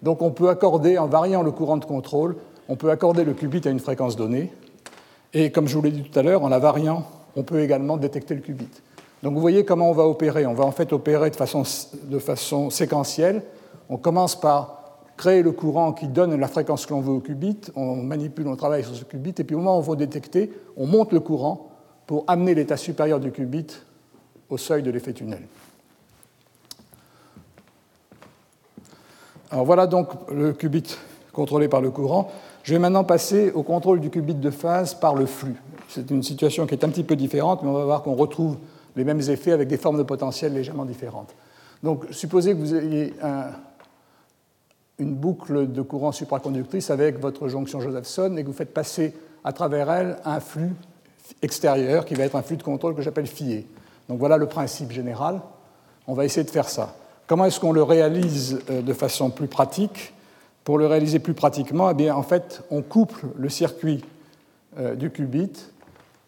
Donc on peut accorder, en variant le courant de contrôle, on peut accorder le qubit à une fréquence donnée, et comme je vous l'ai dit tout à l'heure, en la variant, on peut également détecter le qubit. Donc vous voyez comment on va opérer. On va en fait opérer de façon, séquentielle. On commence par créer le courant qui donne la fréquence que l'on veut au qubit, on manipule, on travaille sur ce qubit, et puis au moment où on veut détecter, on monte le courant pour amener l'état supérieur du qubit au seuil de l'effet tunnel. Alors voilà donc le qubit contrôlé par le courant. Je vais maintenant passer au contrôle du qubit de phase par le flux. C'est une situation qui est un petit peu différente, mais on va voir qu'on retrouve les mêmes effets avec des formes de potentiel légèrement différentes. Donc, supposez que vous ayez une boucle de courant supraconductrice avec votre jonction Josephson et que vous faites passer à travers elle un flux extérieur qui va être un flux de contrôle que j'appelle fié. Donc voilà le principe général. On va essayer de faire ça. Comment est-ce qu'on le réalise euh, de façon plus pratique? Pour le réaliser plus pratiquement, eh bien, en fait, on couple le circuit euh, du qubit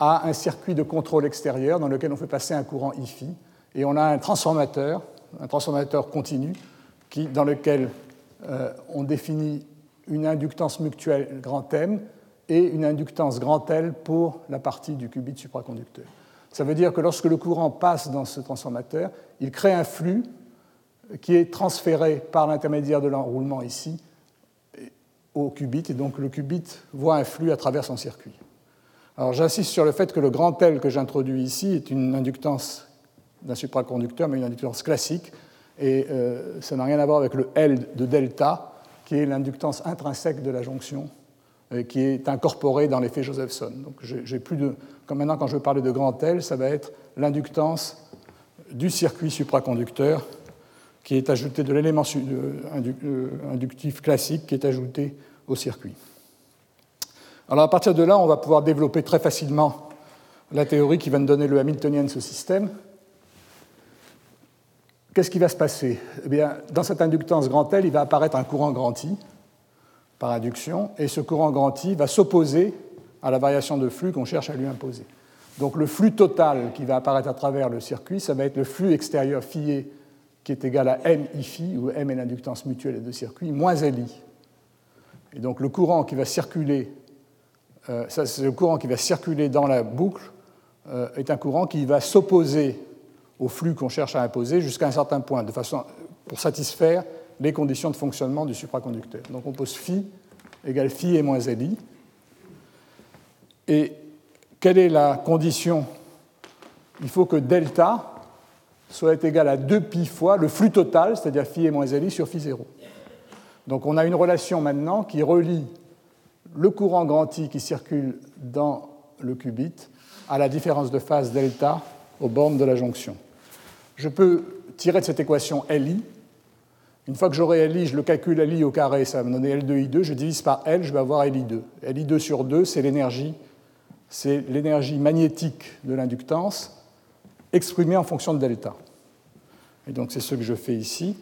à un circuit de contrôle extérieur dans lequel on fait passer un courant IFI, et on a un transformateur, un transformateur continu, qui, dans lequel euh, on définit une inductance mutuelle grand M et une inductance grand L pour la partie du qubit supraconducteur. Ça veut dire que lorsque le courant passe dans ce transformateur, il crée un flux qui est transféré par l'intermédiaire de l'enroulement ici au qubit, et donc le qubit voit un flux à travers son circuit. Alors j'insiste sur le fait que le grand L que j'introduis ici est une inductance d'un supraconducteur, mais une inductance classique, et euh, ça n'a rien à voir avec le L de delta, qui est l'inductance intrinsèque de la jonction, et qui est incorporée dans l'effet Josephson. Donc comme maintenant quand je veux parler de grand L, ça va être l'inductance du circuit supraconducteur qui est ajouté de l'élément euh, inductif classique qui est ajouté au circuit. Alors à partir de là, on va pouvoir développer très facilement la théorie qui va nous donner le Hamiltonien de ce système. Qu'est-ce qui va se passer? Eh bien, Dans cette inductance grand L, il va apparaître un courant grand I par induction, et ce courant grand I va s'opposer à la variation de flux qu'on cherche à lui imposer. Donc le flux total qui va apparaître à travers le circuit, ça va être le flux extérieur phi qui est égal à m i phi, où m est l'inductance mutuelle des deux circuits, moins li. Et donc le courant qui va circuler euh, c'est le courant qui va circuler dans la boucle, euh, est un courant qui va s'opposer au flux qu'on cherche à imposer jusqu'à un certain point, de façon pour satisfaire les conditions de fonctionnement du supraconducteur. Donc on pose phi égale phi et moins li. Et quelle est la condition? Il faut que delta soit égal à 2 pi fois le flux total, c'est-à-dire phi et moins li sur phi 0. Donc on a une relation maintenant qui relie le courant grand I qui circule dans le qubit à la différence de phase delta aux bornes de la jonction. Je peux tirer de cette équation LI. Une fois que j'aurai LI, je le calcule LI au carré, ça va me donner L2I2. Je divise par L, je vais avoir LI2. LI2 sur 2, c'est l'énergie, c'est l'énergie magnétique de l'inductance exprimée en fonction de delta. Et donc c'est ce que je fais ici.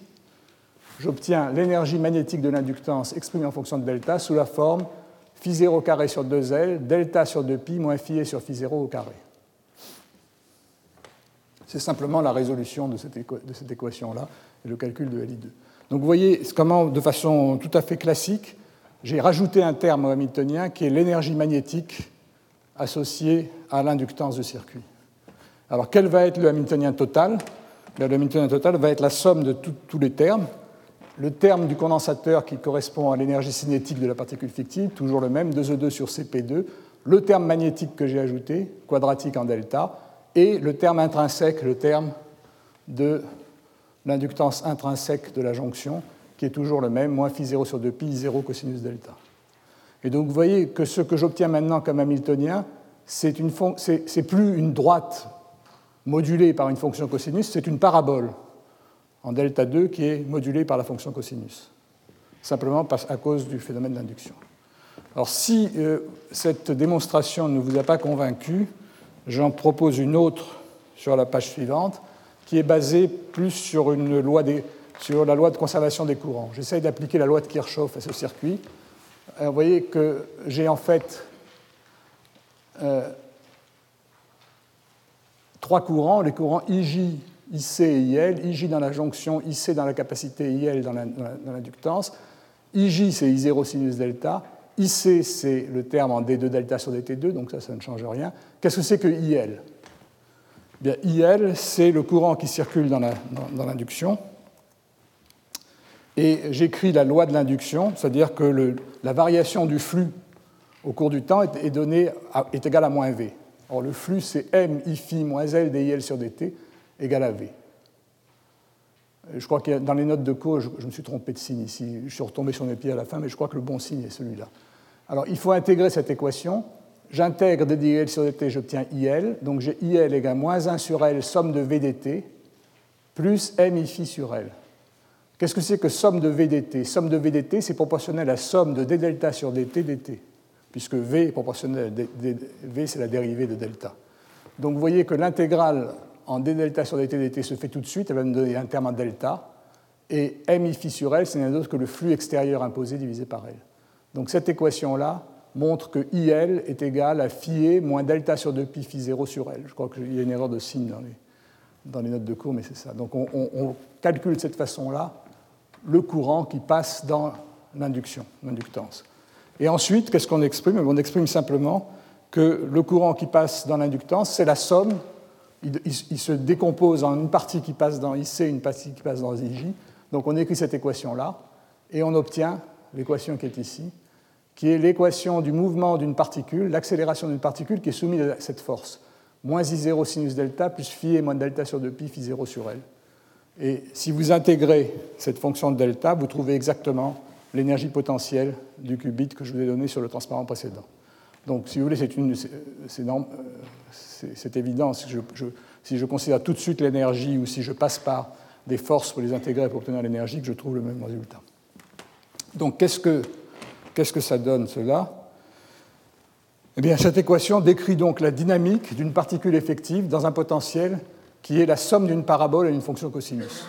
J'obtiens l'énergie magnétique de l'inductance exprimée en fonction de delta sous la forme phi 0 carré sur 2L, delta sur 2pi moins phi sur phi 0 au carré. C'est simplement la résolution de cette, équation-là et le calcul de LI2. Donc vous voyez comment, de façon tout à fait classique, j'ai rajouté un terme hamiltonien qui est l'énergie magnétique associée à l'inductance du circuit. Alors quel va être le hamiltonien total? Le hamiltonien total va être la somme de tous les termes, le terme du condensateur qui correspond à l'énergie cinétique de la particule fictive, toujours le même, 2E2 sur CP2, le terme magnétique que j'ai ajouté, quadratique en delta, et le terme intrinsèque, le terme de l'inductance intrinsèque de la jonction, qui est toujours le même, moins phi 0 sur 2pi, 0 cosinus delta. Et donc vous voyez que ce que j'obtiens maintenant comme hamiltonien, c'est plus une droite modulée par une fonction cosinus, c'est une parabole en delta 2 qui est modulé par la fonction cosinus, simplement à cause du phénomène d'induction. Alors si euh, cette démonstration ne vous a pas convaincu, j'en propose une autre sur la page suivante, qui est basée plus sur une loi sur la loi de conservation des courants. J'essaye d'appliquer la loi de Kirchhoff à ce circuit. Euh, vous voyez que j'ai en fait euh, trois courants, les courants IJ, IC et IL. IJ dans la jonction, IC dans la capacité, IL dans l'inductance. IJ, c'est I0 sinus delta. IC, c'est le terme en D2 delta sur dt2, donc ça, ça ne change rien. Qu'est-ce que c'est que IL eh Bien, IL, c'est le courant qui circule dans l'induction. Et j'écris la loi de l'induction, c'est-à-dire que la variation du flux au cours du temps est, donnée est égale à moins V. Or, le flux, c'est m i phi moins L dIL sur dt égale à V. Je crois que dans les notes de cours, je, me suis trompé de signe ici. Je suis retombé sur mes pieds à la fin, mais je crois que le bon signe est celui-là. Alors, il faut intégrer cette équation. J'intègre dIL sur dt, j'obtiens IL. Donc, j'ai IL égale moins 1 sur L, somme de V dt, plus m sur L. Qu'est-ce que c'est que somme de VDT Somme de VDT, c'est proportionnel à somme de d delta sur dt dt, puisque V est proportionnel à V, c'est la dérivée de delta. Donc vous voyez que l'intégrale en d delta sur dt dt se fait tout de suite, elle va me donner un terme en delta, et m phi sur L, c'est rien d'autre que le flux extérieur imposé divisé par L. Donc cette équation-là montre que IL est égal à phi e moins delta sur 2pi phi 0 sur L. Je crois qu'il y a une erreur de signe dans les, dans les notes de cours, mais c'est ça. Donc on, on calcule de cette façon-là le courant qui passe dans l'induction, l'inductance. Et ensuite, qu'est-ce qu'on exprime? On exprime simplement que le courant qui passe dans l'inductance, c'est la somme, il, se décompose en une partie qui passe dans IC et une partie qui passe dans IJ. Donc on écrit cette équation-là, et on obtient l'équation qui est ici, qui est l'équation du mouvement d'une particule, l'accélération d'une particule qui est soumise à cette force. Moins I0 sinus delta plus phi et moins delta sur 2pi, phi 0 sur L. Et si vous intégrez cette fonction de delta, vous trouvez exactement l'énergie potentielle du qubit que je vous ai donné sur le transparent précédent. Donc, si vous voulez, c'est évident. Si je, si je, considère tout de suite l'énergie ou si je passe par des forces pour les intégrer pour obtenir l'énergie, que je trouve le même résultat. Donc, qu'est-ce que, qu'est-ce que ça donne cela? Eh bien, cette équation décrit donc la dynamique d'une particule effective dans un potentiel qui est la somme d'une parabole et d'une fonction cosinus.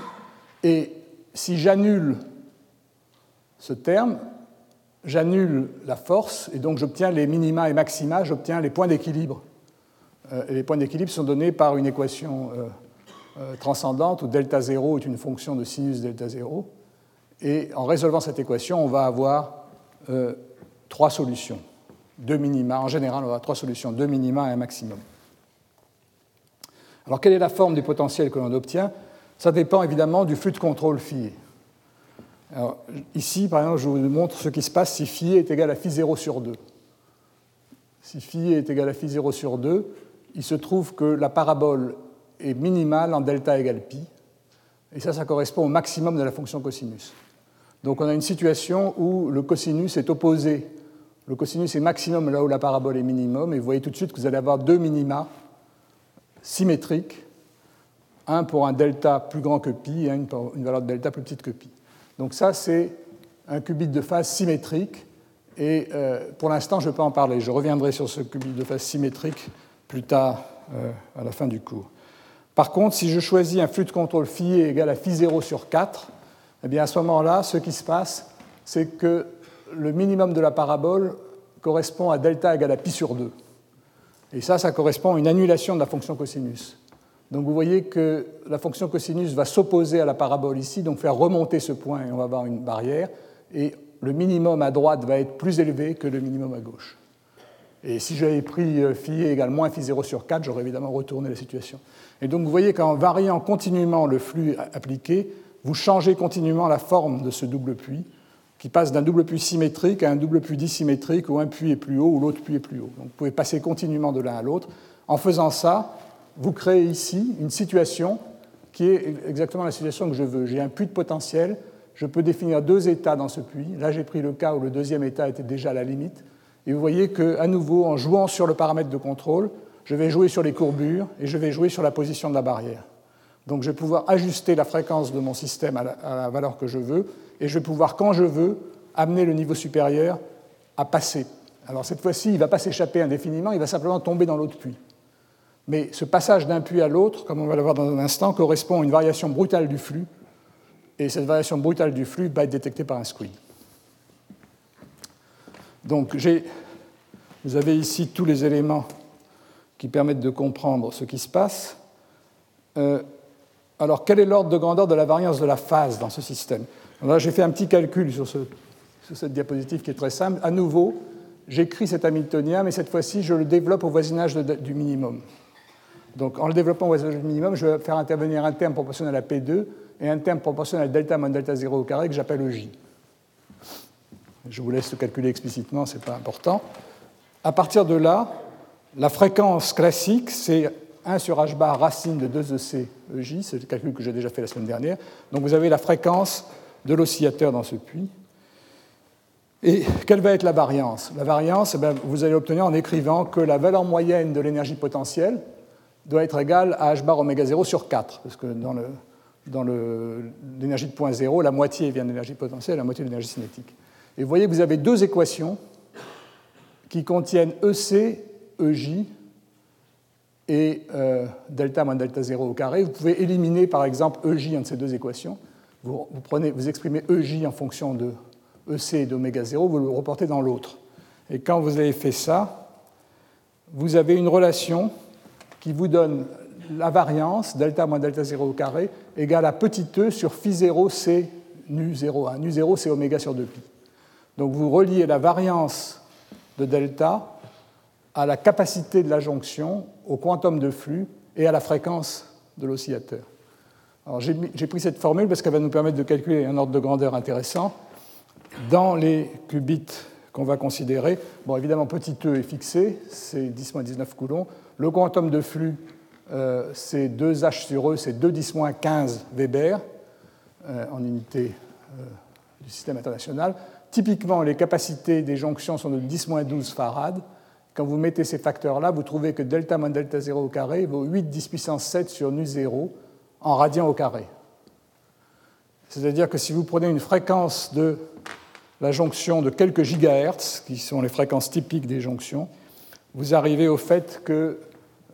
Et si j'annule ce terme, j'annule la force, et donc j'obtiens les minima et maxima, j'obtiens les points d'équilibre. Euh, les points d'équilibre sont donnés par une équation euh, euh, transcendante où delta 0 est une fonction de sinus delta 0. Et en résolvant cette équation, on va avoir trois solutions, deux minima. En général, on va trois solutions, deux minima et un maximum. Alors, quelle est la forme du potentiel que l'on obtient? Ça dépend évidemment du flux de contrôle phi. Ici, par exemple, je vous montre ce qui se passe si phi est égal à phi 0 sur 2. Si phi est égal à phi 0 sur 2, il se trouve que la parabole est minimale en delta égale pi. Et ça, ça correspond au maximum de la fonction cosinus. Donc on a une situation où le cosinus est opposé. Le cosinus est maximum là où la parabole est minimum. Et vous voyez tout de suite que vous allez avoir deux minima symétrique, un pour un delta plus grand que pi et une pour une valeur de delta plus petite que pi. Donc ça, c'est un qubit de phase symétrique, et euh, pour l'instant, je ne pas en parler. Je reviendrai sur ce qubit de phase symétrique plus tard euh, à la fin du cours. Par contre, si je choisis un flux de contrôle phi égal à phi 0 sur 4, eh bien à ce moment-là, ce qui se passe, c'est que le minimum de la parabole correspond à delta égal à pi sur 2. Et ça, ça correspond à une annulation de la fonction cosinus. Donc vous voyez que la fonction cosinus va s'opposer à la parabole ici, donc faire remonter ce point et on va avoir une barrière. Et le minimum à droite va être plus élevé que le minimum à gauche. Et si j'avais pris euh, phi égale moins phi 0 sur 4, j'aurais évidemment retourné la situation. Et donc vous voyez qu'en variant continuellement le flux appliqué, vous changez continuellement la forme de ce double puits qui passe d'un double puits symétrique à un double puits dissymétrique où un puits est plus haut ou l'autre puits est plus haut. Donc vous pouvez passer continuellement de l'un à l'autre. En faisant ça, vous créez ici une situation qui est exactement la situation que je veux. J'ai un puits de potentiel, je peux définir deux états dans ce puits. Là, j'ai pris le cas où le deuxième état était déjà à la limite. Et vous voyez qu'à nouveau, en jouant sur le paramètre de contrôle, je vais jouer sur les courbures et je vais jouer sur la position de la barrière. Donc je vais pouvoir ajuster la fréquence de mon système à la, valeur que je veux, et je vais pouvoir, quand je veux, amener le niveau supérieur à passer. Alors cette fois-ci, il ne va pas s'échapper indéfiniment, il va simplement tomber dans l'autre puits. Mais ce passage d'un puits à l'autre, comme on va le voir dans un instant, correspond à une variation brutale du flux et cette variation brutale du flux va être détectée par un squid. Donc vous avez ici tous les éléments qui permettent de comprendre ce qui se passe. Euh, alors, quel est l'ordre de grandeur de la variance de la phase dans ce système? Là, j'ai fait un petit calcul sur, cette diapositive qui est très simple. À nouveau, j'écris cet Hamiltonien, mais cette fois-ci, je le développe au voisinage du minimum. Donc, en le développant au voisinage du minimum, je vais faire intervenir un terme proportionnel à P2 et un terme proportionnel à delta moins delta 0 au carré que j'appelle J. Je vous laisse le calculer explicitement, ce n'est pas important. À partir de là, la fréquence classique, c'est 1 sur h bar racine de 2 EC EJ, c'est le calcul que j'ai déjà fait la semaine dernière. Donc vous avez la fréquence de l'oscillateur dans ce puits. Et quelle va être la variance? La variance, eh vous allez l'obtenir en écrivant que la valeur moyenne de l'énergie potentielle doit être égale à h bar oméga 0 sur 4, parce que dans, dans l'énergie de point 0, la moitié vient de l'énergie potentielle, la moitié de l'énergie cinétique. Et vous voyez que vous avez deux équations qui contiennent EC, EJ et euh, delta moins delta 0 au carré. Vous pouvez éliminer par exemple EJ entre ces deux équations. Vous, exprimez EJ en fonction de EC et d'oméga 0, vous le reportez dans l'autre. Et quand vous avez fait ça, vous avez une relation qui vous donne la variance, delta moins delta 0 au carré, égale à petit e sur phi 0 c nu 0,1. Nu 0, c'est oméga sur 2pi. Donc vous reliez la variance de delta à la capacité de la jonction, au quantum de flux et à la fréquence de l'oscillateur. J'ai pris cette formule parce qu'elle va nous permettre de calculer un ordre de grandeur intéressant. Dans les qubits qu'on va considérer, bon, évidemment, petit e est fixé, c'est 10-19 coulombs. Le quantum de flux, euh, c'est 2h sur E, c'est 2 10-15 Weber euh, en unité euh, du système international. Typiquement, les capacités des jonctions sont de 10-12 farad. Quand vous mettez ces facteurs-là, vous trouvez que delta moins delta 0 au carré vaut 8 10 puissance 7 sur nu 0 en radian au carré. C'est-à-dire que si vous prenez une fréquence de la jonction de quelques gigahertz, qui sont les fréquences typiques des jonctions, vous arrivez au fait que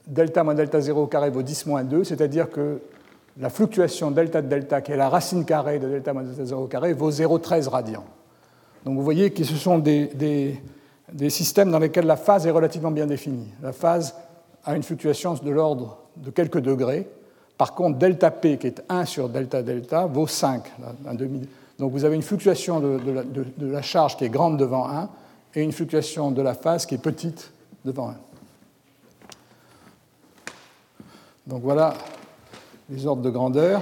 delta moins delta 0 au carré vaut 10 moins 2, c'est-à-dire que la fluctuation delta de delta, qui est la racine carrée de delta moins delta 0 au carré, vaut 0,13 radian. Donc vous voyez que ce sont des, des, systèmes dans lesquels la phase est relativement bien définie. La phase a une fluctuation de l'ordre de quelques degrés. Par contre, delta P, qui est 1 sur delta delta, vaut 5. Donc vous avez une fluctuation de, la charge qui est grande devant 1 et une fluctuation de la phase qui est petite devant 1. Donc voilà les ordres de grandeur.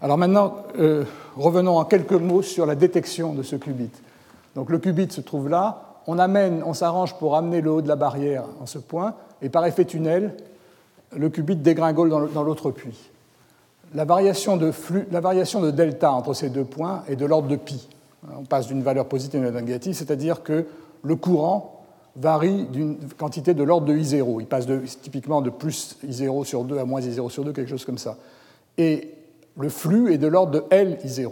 Alors maintenant, euh, revenons en quelques mots sur la détection de ce qubit. Donc le qubit se trouve là. On amène, on s'arrange pour amener le haut de la barrière en ce point, et par effet tunnel, le qubit dégringole dans l'autre puits. La variation, de la variation de delta entre ces deux points est de l'ordre de pi. On passe d'une valeur positive à une négative, c'est-à-dire que le courant varie d'une quantité de l'ordre de I0. Il passe typiquement de plus I0 sur 2 à moins I0 sur 2, quelque chose comme ça. Et le flux est de l'ordre de L I0.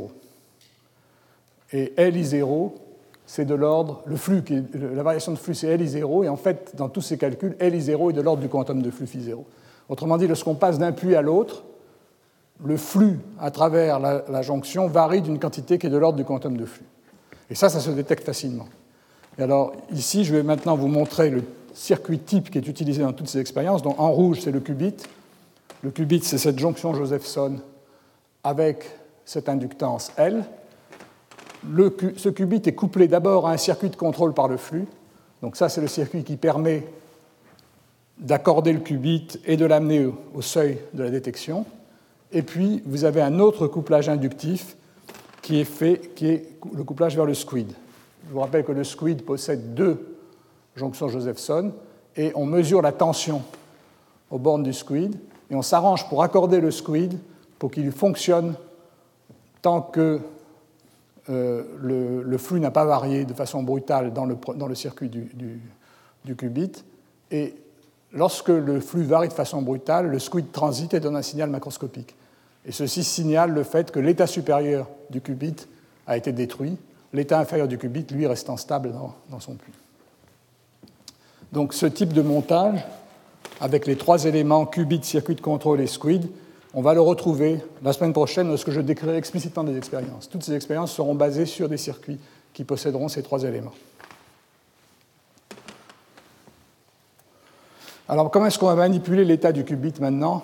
Et L I0 c'est de l'ordre, le flux, la variation de flux, c'est LI0, et en fait, dans tous ces calculs, LI0 est de l'ordre du quantum de flux phi 0. Autrement dit, lorsqu'on passe d'un puits à l'autre, le flux à travers la, jonction varie d'une quantité qui est de l'ordre du quantum de flux. Et ça, ça se détecte facilement. Et alors, ici, je vais maintenant vous montrer le circuit type qui est utilisé dans toutes ces expériences. Donc, en rouge, c'est le qubit. Le qubit, c'est cette jonction Josephson avec cette inductance L ce qubit est couplé d'abord à un circuit de contrôle par le flux. Donc ça, c'est le circuit qui permet d'accorder le qubit et de l'amener au seuil de la détection. Et puis, vous avez un autre couplage inductif qui est fait, qui est le couplage vers le squid. Je vous rappelle que le squid possède deux jonctions Josephson et on mesure la tension aux bornes du squid et on s'arrange pour accorder le squid pour qu'il fonctionne tant que euh, le, flux n'a pas varié de façon brutale dans le, circuit du, du, qubit. Et lorsque le flux varie de façon brutale, le squid transite et donne un signal macroscopique. Et ceci signale le fait que l'état supérieur du qubit a été détruit, l'état inférieur du qubit, lui, restant stable dans, dans, son puits. Donc ce type de montage, avec les trois éléments qubit, circuit de contrôle et squid, On va le retrouver la semaine prochaine lorsque je décrirai explicitement des expériences. Toutes ces expériences seront basées sur des circuits qui posséderont ces trois éléments. Alors comment est-ce qu'on va manipuler l'état du qubit maintenant?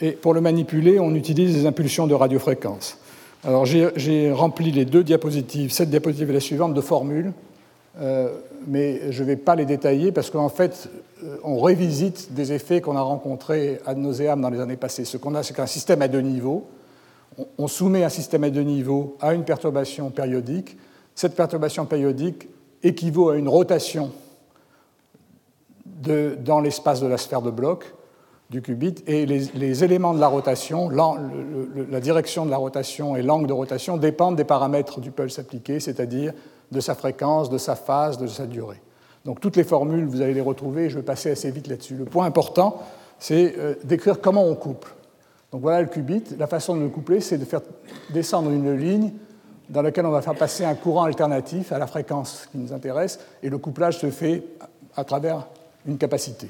Et pour le manipuler, on utilise des impulsions de radiofréquence. Alors j'ai rempli les deux diapositives, cette diapositive et la suivante, de formules, euh, mais je ne vais pas les détailler parce qu'en fait, on revisite des effets qu'on a rencontrés ad nauseam dans les années passées. Ce qu'on a, c'est qu'un système à deux niveaux. On soumet un système à deux niveaux à une perturbation périodique. Cette perturbation périodique équivaut à une rotation dans l'espace de la sphère de bloc du qubit et les, éléments de la rotation, la direction de la rotation et l'angle de rotation dépendent des paramètres du pulse appliqué, c'est-à-dire de sa fréquence, de sa phase, de sa durée. Donc toutes les formules, vous allez les retrouver, je vais passer assez vite là-dessus. Le point important, c'est euh, d'écrire comment on couple. Donc voilà le qubit. La façon de le coupler, c'est de faire descendre une ligne dans laquelle on va faire passer un courant alternatif à la fréquence qui nous intéresse, et le couplage se fait à travers une capacité.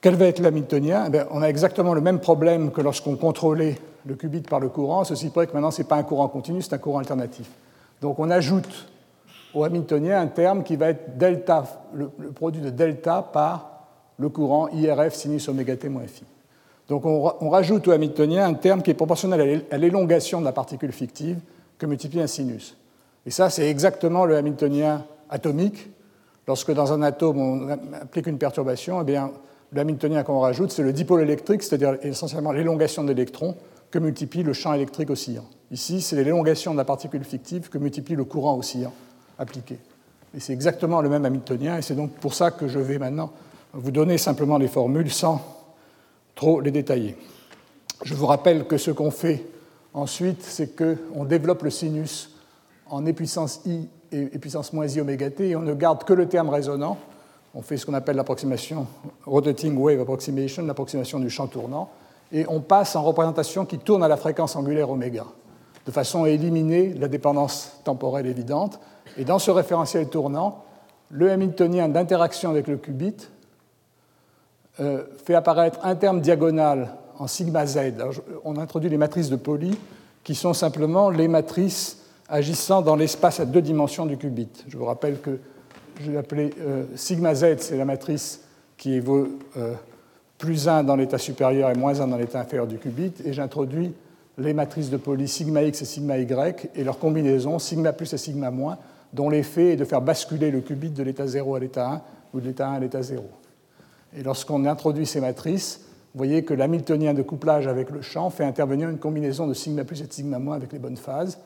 Quel va être l'hamiltonien? Eh On a exactement le même problème que lorsqu'on contrôlait le qubit par le courant, ceci près que maintenant ce n'est pas un courant continu, c'est un courant alternatif. Donc on ajoute au hamiltonien un terme qui va être delta, le, produit de delta par le courant IRF sinus oméga t phi. Donc on, rajoute au hamiltonien un terme qui est proportionnel à l'élongation de la particule fictive que multiplie un sinus. Et ça, c'est exactement le hamiltonien atomique. Lorsque dans un atome on applique une perturbation, eh bien, le hamiltonien qu'on rajoute, c'est le dipôle électrique, c'est-à-dire essentiellement l'élongation de l'électron que multiplie le champ électrique oscillant. Ici, c'est l'élongation de la particule fictive que multiplie le courant oscillant appliqué. Et c'est exactement le même hamiltonien, et c'est donc pour ça que je vais maintenant vous donner simplement les formules sans trop les détailler. Je vous rappelle que ce qu'on fait ensuite, c'est qu'on développe le sinus en e puissance i et puissance moins i oméga t, et on ne garde que le terme résonant, on fait ce qu'on appelle l'approximation rotating wave approximation, l'approximation du champ tournant, et on passe en représentation qui tourne à la fréquence angulaire oméga, de façon à éliminer la dépendance temporelle évidente. Et dans ce référentiel tournant, le Hamiltonien d'interaction avec le qubit euh, fait apparaître un terme diagonal en sigma z. on introduit les matrices de Pauli, qui sont simplement les matrices agissant dans l'espace à deux dimensions du qubit. Je vous rappelle que je l'ai appelé euh, sigma z, c'est la matrice qui vaut euh, plus 1 dans l'état supérieur et moins 1 dans l'état inférieur du qubit, et j'introduis les matrices de Pauli sigma x et sigma y et leur combinaison sigma plus et sigma moins, dont l'effet est de faire basculer le qubit de l'état 0 à l'état 1 ou de l'état 1 à l'état 0. Et lorsqu'on introduit ces matrices, vous voyez que l'hamiltonien de couplage avec le champ fait intervenir une combinaison de sigma plus et de sigma moins avec les bonnes phases.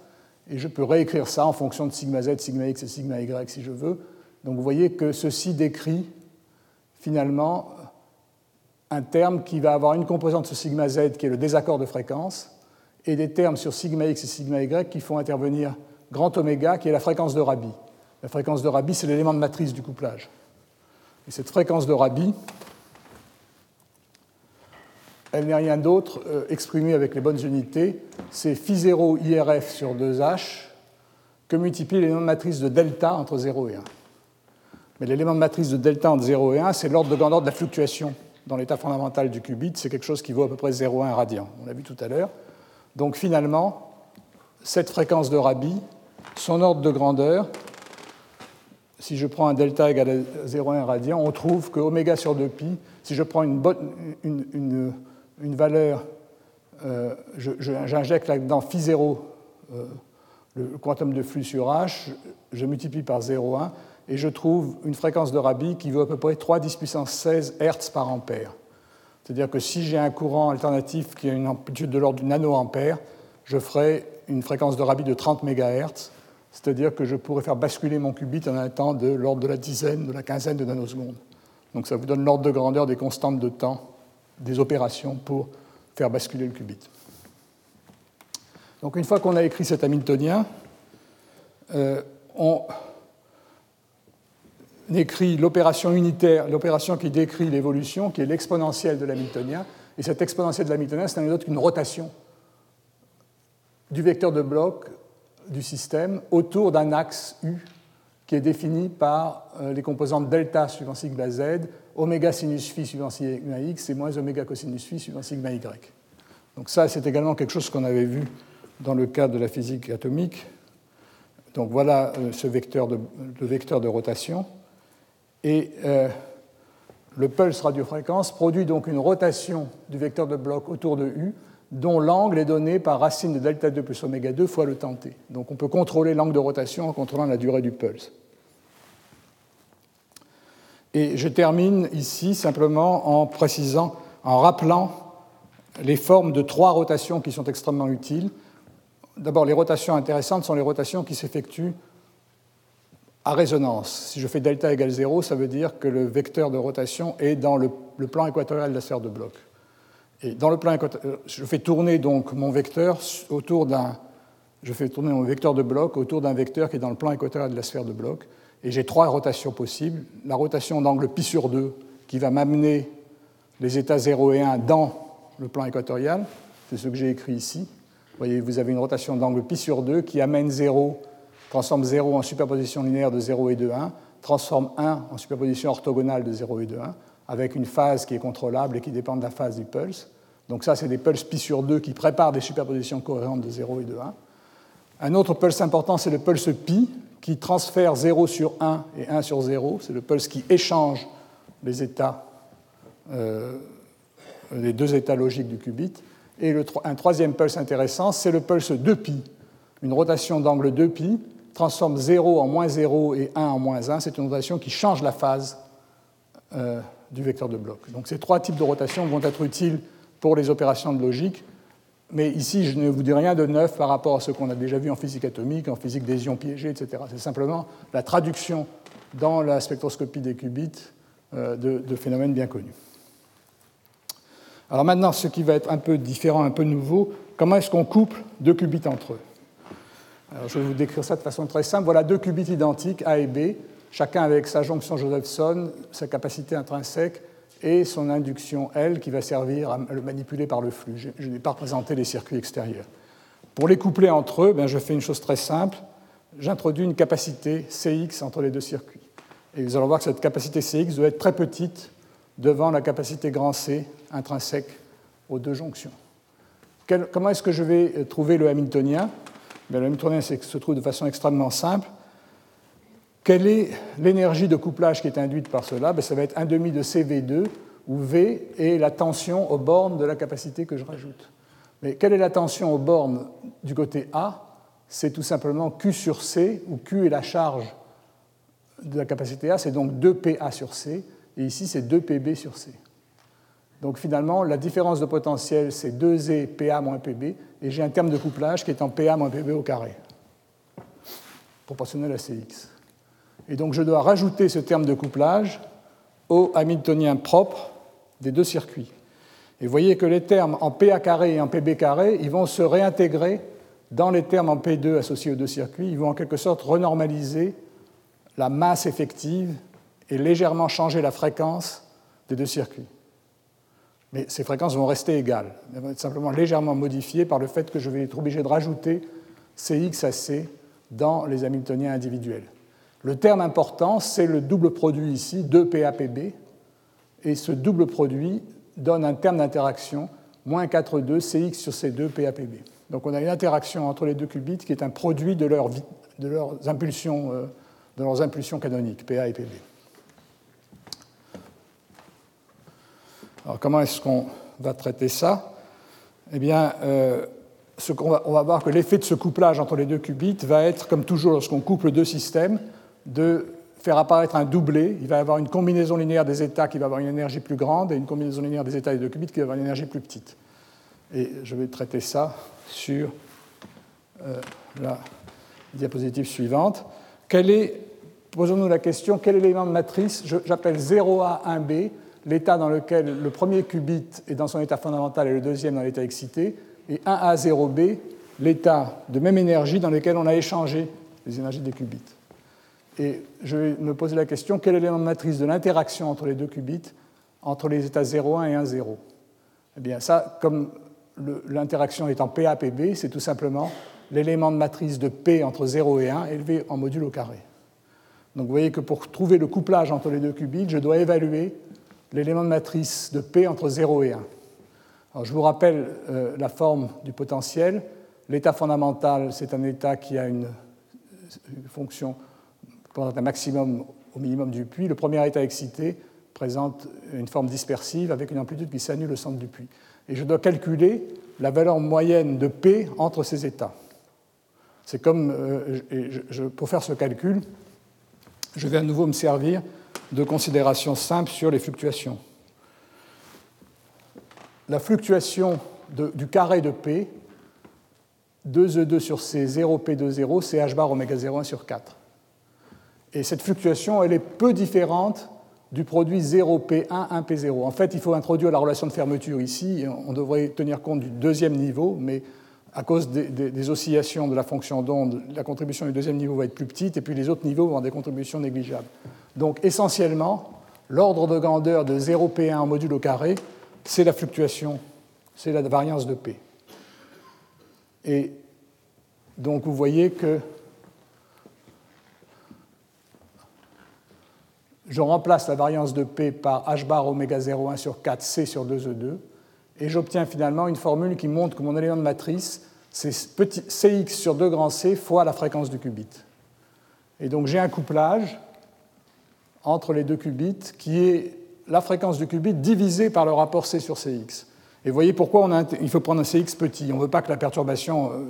Et je peux réécrire ça en fonction de sigma z, sigma x et sigma y si je veux, donc vous voyez que ceci décrit finalement un terme qui va avoir une composante sur sigma z qui est le désaccord de fréquence et des termes sur sigma x et sigma y qui font intervenir grand oméga qui est la fréquence de Rabi. La fréquence de Rabi, c'est l'élément de matrice du couplage. Et cette fréquence de Rabi, elle n'est rien d'autre euh, exprimée avec les bonnes unités, c'est phi0 IRF sur 2H que multiplie l'élément de matrice de delta entre 0 et 1. Mais l'élément de matrice de delta entre 0 et 1, c'est l'ordre de grandeur de la fluctuation dans l'état fondamental du qubit. C'est quelque chose qui vaut à peu près 0,1 radian. On l'a vu tout à l'heure. Donc finalement, cette fréquence de Rabi, son ordre de grandeur, si je prends un delta égal à 0,1 radian, on trouve que oméga sur 2pi, si je prends une, une, une, valeur, euh, j'injecte là-dedans phi 0, euh, le quantum de flux sur h, je multiplie par 0,1, et je trouve une fréquence de Rabi qui vaut à peu près 3 10 puissance 16 Hz par ampère. C'est-à-dire que si j'ai un courant alternatif qui a une amplitude de l'ordre du nanoampère, je ferai une fréquence de Rabi de 30 MHz, c'est-à-dire que je pourrais faire basculer mon qubit en un temps de l'ordre de la dizaine, de la quinzaine de nanosecondes. Donc ça vous donne l'ordre de grandeur des constantes de temps des opérations pour faire basculer le qubit. Donc une fois qu'on a écrit cet Hamiltonien, euh, on écrit l'opération unitaire, l'opération qui décrit l'évolution, qui est l'exponentielle de l'hamiltonien. Et cette exponentielle de l'hamiltonien, c'est rien d'autre qu'une rotation du vecteur de bloc du système autour d'un axe U qui est définie par euh, les composantes delta suivant sigma z, oméga sinus phi suivant sigma x et moins oméga cosinus phi suivant sigma y. Donc ça, c'est également quelque chose qu'on avait vu dans le cadre de la physique atomique. Donc voilà euh, ce vecteur de, vecteur de rotation. Et euh, le pulse radiofréquence produit donc une rotation du vecteur de bloc autour de U, dont l'angle est donné par racine de delta 2 plus oméga 2 fois le temps t. Donc on peut contrôler l'angle de rotation en contrôlant la durée du pulse. Et je termine ici simplement en précisant, en rappelant les formes de trois rotations qui sont extrêmement utiles. D'abord, les rotations intéressantes sont les rotations qui s'effectuent à résonance. Si je fais delta égale 0, ça veut dire que le vecteur de rotation est dans le, plan équatorial de la sphère de bloc. Dans le plan équatorial, je fais tourner donc mon vecteur autour d'un, je fais tourner mon vecteur de bloc autour d'un vecteur qui est dans le plan équatorial de la sphère de bloc. Et j'ai trois rotations possibles. La rotation d'angle pi sur 2 qui va m'amener les états 0 et 1 dans le plan équatorial, c'est ce que j'ai écrit ici. Vous voyez, vous avez une rotation d'angle pi sur 2 qui amène 0, transforme 0 en superposition linéaire de 0 et de 1, transforme 1 en superposition orthogonale de 0 et de 1, avec une phase qui est contrôlable et qui dépend de la phase du pulse. Donc ça, c'est des pulses pi sur 2 qui préparent des superpositions cohérentes de 0 et de 1. Un autre pulse important, c'est le pulse pi, qui transfère 0 sur 1 et 1 sur 0. C'est le pulse qui échange les états euh, les deux états logiques du qubit. Et un troisième pulse intéressant, c'est le pulse 2pi. Une rotation d'angle 2pi transforme 0 en moins 0 et 1 en moins 1. C'est une rotation qui change la phase euh, du vecteur de bloc. Donc ces trois types de rotation vont être utiles pour les opérations de logique. Mais ici, je ne vous dis rien de neuf par rapport à ce qu'on a déjà vu en physique atomique, en physique des ions piégés, etc. C'est simplement la traduction dans la spectroscopie des qubits euh, de phénomènes bien connus. Alors maintenant, ce qui va être un peu différent, un peu nouveau, comment est-ce qu'on couple deux qubits entre eux? Je vais vous décrire ça de façon très simple. Voilà deux qubits identiques, A et B, chacun avec sa jonction Josephson, sa capacité intrinsèque et son induction L qui va servir à le manipuler par le flux. Je, n'ai pas représenté les circuits extérieurs. Pour les coupler entre eux, ben, je fais une chose très simple. J'introduis une capacité CX entre les deux circuits. Et vous allez voir que cette capacité CX doit être très petite devant la capacité grand C intrinsèque aux deux jonctions. comment est-ce que je vais trouver le Hamiltonien? Le Hamiltonien se trouve de façon extrêmement simple. Quelle est l'énergie de couplage qui est induite par cela? Ben, Ça va être 1 demi de CV2, où V est la tension aux bornes de la capacité que je rajoute. Mais quelle est la tension aux bornes du côté A? C'est tout simplement Q sur C, où Q est la charge de la capacité A, c'est donc 2PA sur C, et ici c'est 2PB sur C. Donc finalement, la différence de potentiel, c'est 2E PA moins PB, et j'ai un terme de couplage qui est en PA moins PB au carré, proportionnel à CX. Et donc je dois rajouter ce terme de couplage au Hamiltonien propre des deux circuits. Et vous voyez que les termes en PA carré et en PB carré, ils vont se réintégrer dans les termes en P2 associés aux deux circuits. Ils vont en quelque sorte renormaliser la masse effective et légèrement changer la fréquence des deux circuits. Mais ces fréquences vont rester égales. Elles vont être simplement légèrement modifiées par le fait que je vais être obligé de rajouter Cx à C dans les Hamiltoniens individuels. Le terme important, c'est le double produit ici, 2PAPB, et ce double produit donne un terme d'interaction, moins 4,2 Cx sur C2 PAPB. Donc on a une interaction entre les deux qubits qui est un produit de, leurs, impulsions, euh, de leurs impulsions canoniques, PA et PB. Alors comment est-ce qu'on va traiter ça? Eh bien, euh, on, va, voir que l'effet de ce couplage entre les deux qubits va être, comme toujours lorsqu'on couple deux systèmes, de faire apparaître un doublé. Il va avoir une combinaison linéaire des états qui va avoir une énergie plus grande et une combinaison linéaire des états des deux qubits qui va avoir une énergie plus petite. Et je vais traiter ça sur euh, la diapositive suivante. posons-nous la question, quel élément de matrice j'appelle 0A 1B l'état dans lequel le premier qubit est dans son état fondamental et le deuxième dans l'état excité, et 1A0B, l'état de même énergie dans lequel on a échangé les énergies des qubits. Et je vais me poser la question, quel est l'élément de matrice de l'interaction entre les deux qubits, entre les états 0,1 et 1,0 Eh bien ça, comme l'interaction est en PAPB, c'est tout simplement l'élément de matrice de P entre 0 et 1 élevé en module au carré. Donc vous voyez que pour trouver le couplage entre les deux qubits, je dois évaluer l'élément de matrice de P entre 0 et 1. Alors, je vous rappelle euh, la forme du potentiel. L'état fondamental, c'est un état qui a une fonction présente un maximum au minimum du puits. Le premier état excité présente une forme dispersive avec une amplitude qui s'annule au centre du puits. Et je dois calculer la valeur moyenne de P entre ces états. C'est comme, euh, pour faire ce calcul, je vais à nouveau me servir de considérations simples sur les fluctuations. La fluctuation du carré de P, 2E2 sur C, 0P20, c'est H bar oméga 0,1 sur 4. Et cette fluctuation, elle est peu différente du produit 0P1, 1P0. En fait, il faut introduire la relation de fermeture ici. On devrait tenir compte du deuxième niveau, mais à cause des, oscillations de la fonction d'onde, la contribution du deuxième niveau va être plus petite, et puis les autres niveaux vont avoir des contributions négligeables. Donc essentiellement, l'ordre de grandeur de 0P1 en module au carré, c'est la fluctuation, c'est la variance de P. Et donc vous voyez que je remplace la variance de P par h bar oméga 0,1 sur 4 C sur 2E2, et j'obtiens finalement une formule qui montre que mon élément de matrice, c'est Cx sur 2 grand C fois la fréquence du qubit. Et donc j'ai un couplage entre les deux qubits qui est la fréquence du qubit divisée par le rapport C sur Cx. Et vous voyez pourquoi on il faut prendre un Cx petit. On ne veut pas que la perturbation euh,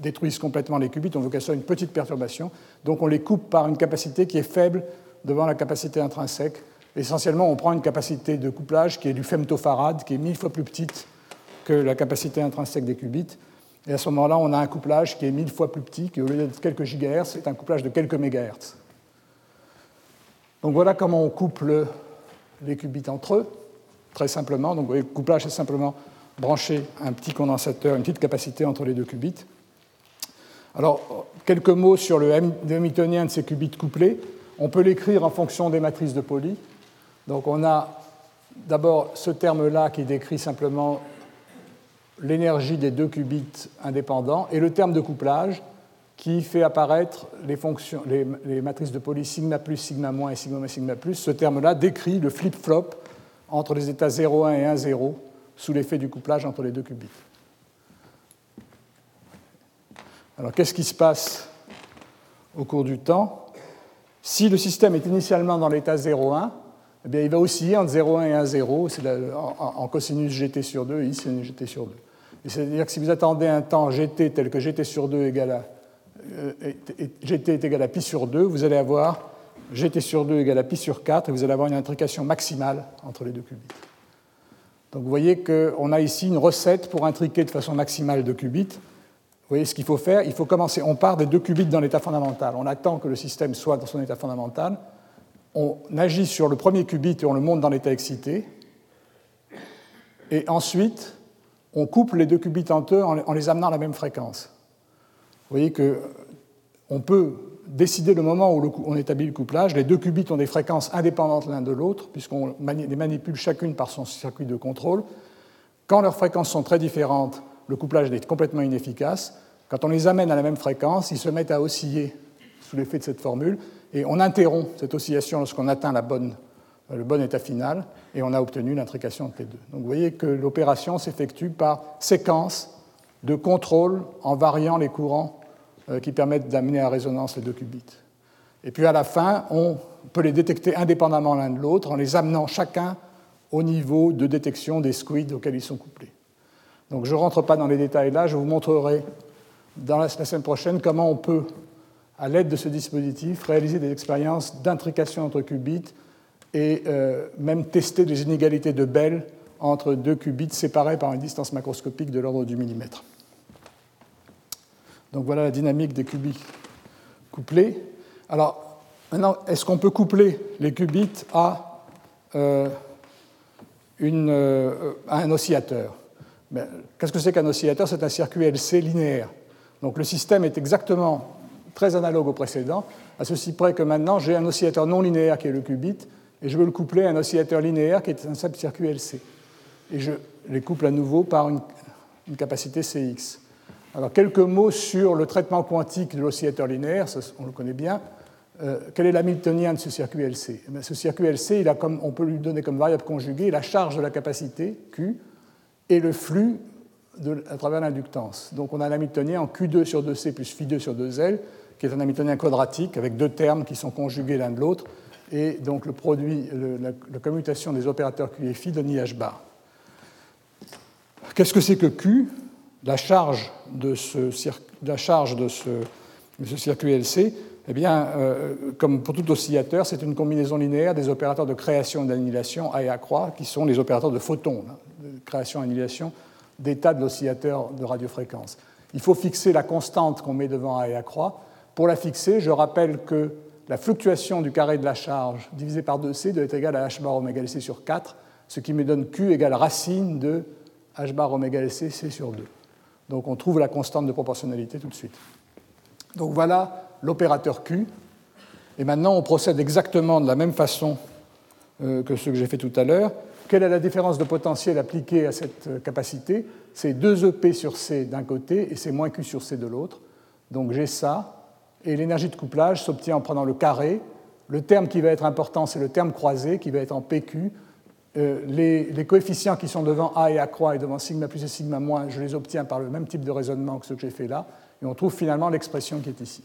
détruise complètement les qubits, on veut qu'elle soit une petite perturbation. Donc on les coupe par une capacité qui est faible devant la capacité intrinsèque. Essentiellement, on prend une capacité de couplage qui est du femtofarad, qui est mille fois plus petite que la capacité intrinsèque des qubits. Et à ce moment-là, on a un couplage qui est mille fois plus petit, qui au lieu d'être quelques gigahertz, c'est un couplage de quelques mégahertz. Donc voilà comment on couple les qubits entre eux, très simplement. Donc le couplage, c'est simplement brancher un petit condensateur, une petite capacité entre les deux qubits. Alors, quelques mots sur le hamiltonien de ces qubits couplés. On peut l'écrire en fonction des matrices de Pauli. Donc on a d'abord ce terme-là qui décrit simplement l'énergie des deux qubits indépendants et le terme de couplage qui fait apparaître les, matrices de Pauli sigma plus, sigma moins et sigma moins, sigma plus. Ce terme-là décrit le flip-flop entre les états 0,1 et 1,0 sous l'effet du couplage entre les deux qubits. Alors qu'est-ce qui se passe au cours du temps? Si le système est initialement dans l'état 0,1, eh bien, il va osciller entre 0,1 et 1,0 en, en, cosinus gt sur 2 et i sinus gt sur 2. C'est-à-dire que si vous attendez un temps gt tel que gt sur 2 égale à, euh, gt est égal à pi sur 2, vous allez avoir gt sur 2 égale à pi sur 4 et vous allez avoir une intrication maximale entre les deux qubits. Donc vous voyez qu'on a ici une recette pour intriquer de façon maximale de qubits voyez ce qu'il faut faire? Il faut commencer. On part des deux qubits dans l'état fondamental. On attend que le système soit dans son état fondamental. On agit sur le premier qubit et on le monte dans l'état excité. Et ensuite, on couple les deux qubits entre eux en les amenant à la même fréquence. Vous voyez qu'on peut décider le moment où on établit le couplage. Les deux qubits ont des fréquences indépendantes l'un de l'autre, puisqu'on les manipule chacune par son circuit de contrôle. Quand leurs fréquences sont très différentes, le couplage est complètement inefficace. Quand on les amène à la même fréquence, ils se mettent à osciller sous l'effet de cette formule, et on interrompt cette oscillation lorsqu'on atteint bonne, le bon état final, et on a obtenu l'intrication entre les deux. Donc vous voyez que l'opération s'effectue par séquence de contrôle en variant les courants euh, qui permettent d'amener à résonance les deux qubits. Et puis à la fin, on peut les détecter indépendamment l'un de l'autre en les amenant chacun au niveau de détection des squids auxquels ils sont couplés. Donc je ne rentre pas dans les détails là, je vous montrerai dans la, semaine prochaine comment on peut, à l'aide de ce dispositif, réaliser des expériences d'intrication entre qubits et euh, même tester des inégalités de Bell entre deux qubits séparés par une distance macroscopique de l'ordre du millimètre. Donc voilà la dynamique des qubits couplés. Alors, maintenant, est-ce qu'on peut coupler les qubits à, euh, euh, un oscillateur? Qu'est-ce que c'est qu'un oscillateur? C'est un circuit LC linéaire. Donc le système est exactement très analogue au précédent, à ceci près que maintenant j'ai un oscillateur non linéaire qui est le qubit, et je veux le coupler à un oscillateur linéaire qui est un simple circuit LC. Et je les couple à nouveau par une, capacité CX. Alors quelques mots sur le traitement quantique de l'oscillateur linéaire, on le connaît bien. euh, quel est l'hamiltonien de ce circuit LC eh Ce circuit LC, on peut lui donner comme variable conjuguée la charge de la capacité, Q, et le flux à travers l'inductance. Donc on a un hamiltonien en Q2 sur 2C plus Φ2 sur 2L, qui est un hamiltonien quadratique avec deux termes qui sont conjugués l'un de l'autre, et donc le produit, la, commutation des opérateurs Q et Φ donne IH bar. Qu'est-ce que c'est que Q? La charge de ce, la charge de ce, de ce circuit LC eh bien, euh, comme pour tout oscillateur, c'est une combinaison linéaire des opérateurs de création et d'annihilation A et A croix, qui sont les opérateurs de photons, hein, de création et annihilation d'état de l'oscillateur de radiofréquence. Il faut fixer la constante qu'on met devant A et A croix. Pour la fixer, je rappelle que la fluctuation du carré de la charge divisé par 2c doit être égale à h bar oméga LC sur 4, ce qui me donne Q égale racine de h bar oméga LC C sur 2. Donc on trouve la constante de proportionnalité tout de suite. Donc voilà l'opérateur Q. Et maintenant, on procède exactement de la même façon euh, que ce que j'ai fait tout à l'heure. Quelle est la différence de potentiel appliquée à cette euh, capacité? C'est 2 EP sur C d'un côté et c'est moins Q sur C de l'autre. Donc j'ai ça. Et l'énergie de couplage s'obtient en prenant le carré. Le terme qui va être important, c'est le terme croisé qui va être en PQ. Euh, les, les, coefficients qui sont devant A et A croix et devant sigma plus et sigma moins, je les obtiens par le même type de raisonnement que ce que j'ai fait là. Et on trouve finalement l'expression qui est ici.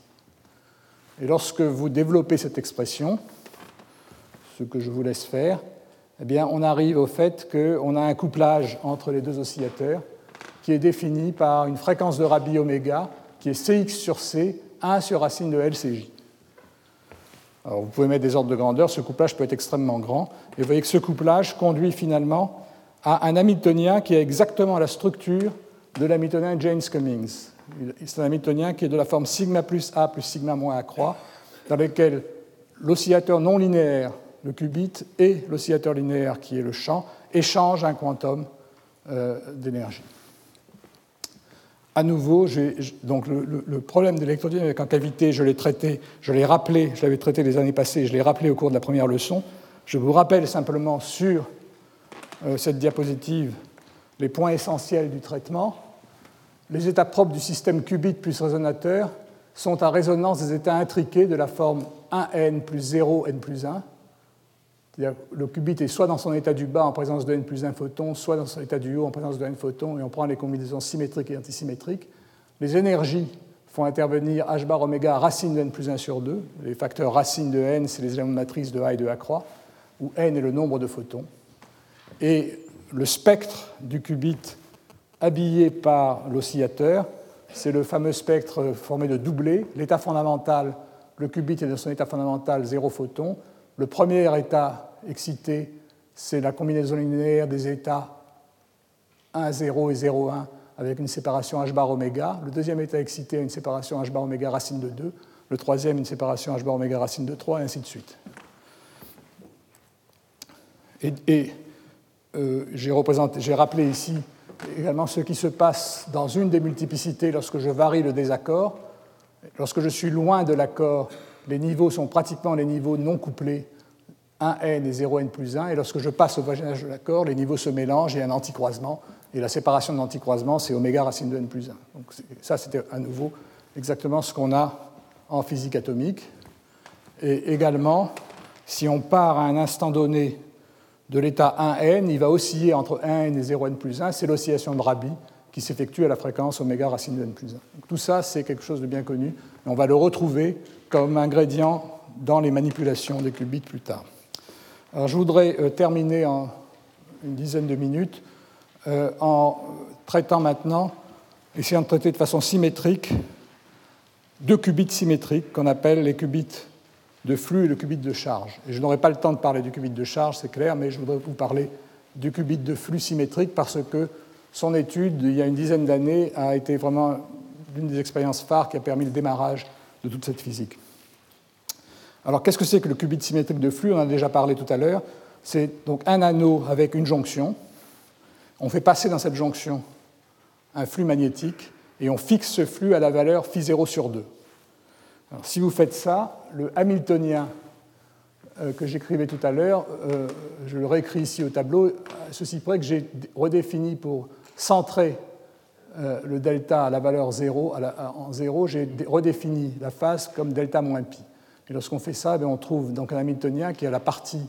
Et lorsque vous développez cette expression, ce que je vous laisse faire, eh on arrive au fait qu'on a un couplage entre les deux oscillateurs qui est défini par une fréquence de Rabi oméga qui est Cx sur C, 1 sur racine de LCJ. Alors, vous pouvez mettre des ordres de grandeur, ce couplage peut être extrêmement grand, et vous voyez que ce couplage conduit finalement à un Hamiltonien qui a exactement la structure de l'Hamiltonien James Cummings. C'est un Hamiltonien qui est de la forme sigma plus A plus sigma moins A croix, dans lequel l'oscillateur non linéaire, le qubit, et l'oscillateur linéaire, qui est le champ, échangent un quantum euh, d'énergie. À nouveau, donc le, problème de l'électrodynamique en cavité, je l'ai traité, je l'ai rappelé, je l'avais traité les années passées, je l'ai rappelé au cours de la première leçon. Je vous rappelle simplement sur euh, cette diapositive les points essentiels du traitement les états propres du système qubit plus résonateur sont à résonance des états intriqués de la forme 1n plus 0 n plus 1. Le qubit est soit dans son état du bas en présence de n plus 1 photon, soit dans son état du haut en présence de n photons, et on prend les combinaisons symétriques et antisymétriques. Les énergies font intervenir h bar oméga racine de n plus 1 sur 2. Les facteurs racine de n, c'est les éléments de matrice de A et de A croix, où n est le nombre de photons. Et le spectre du qubit habillé par l'oscillateur. C'est le fameux spectre formé de doublés. L'état fondamental, le qubit est dans son état fondamental zéro photon. Le premier état excité, c'est la combinaison linéaire des états 1, 0 et 0, 1 avec une séparation h bar oméga. Le deuxième état excité a une séparation h bar oméga racine de 2. Le troisième, une séparation h bar oméga racine de 3, et ainsi de suite. Et, euh, j'ai rappelé ici également ce qui se passe dans une des multiplicités lorsque je varie le désaccord. Lorsque je suis loin de l'accord, les niveaux sont pratiquement les niveaux non couplés 1n et 0n plus 1, et lorsque je passe au voisinage de l'accord, les niveaux se mélangent et un anticroisement, et la séparation de l'anticroisement, c'est oméga racine de n plus 1. Donc ça, c'était à nouveau exactement ce qu'on a en physique atomique. Et également, si on part à un instant donné de l'état 1n, il va osciller entre 1n et 0n plus 1. C'est l'oscillation de Rabi qui s'effectue à la fréquence oméga racine de n plus 1. tout ça, c'est quelque chose de bien connu. On va le retrouver comme ingrédient dans les manipulations des qubits plus tard. Alors, je voudrais euh, terminer en une dizaine de minutes euh, en traitant maintenant, essayant de traiter de façon symétrique, deux qubits symétriques qu'on appelle les qubits de flux et le qubit de charge. Et je n'aurai pas le temps de parler du qubit de charge, c'est clair, mais je voudrais vous parler du qubit de flux symétrique parce que son étude, il y a une dizaine d'années, a été vraiment l'une des expériences phares qui a permis le démarrage de toute cette physique. Alors, qu'est-ce que c'est que le qubit symétrique de flux? On en a déjà parlé tout à l'heure. C'est donc un anneau avec une jonction. On fait passer dans cette jonction un flux magnétique et on fixe ce flux à la valeur phi0 sur 2 si vous faites ça, le Hamiltonien euh, que j'écrivais tout à l'heure, euh, je le réécris ici au tableau, ceci près que j'ai redéfini pour centrer euh, le delta à la valeur 0, en 0, j'ai redéfini la phase comme delta moins pi. Et lorsqu'on fait ça, eh on trouve donc un Hamiltonien qui a la partie,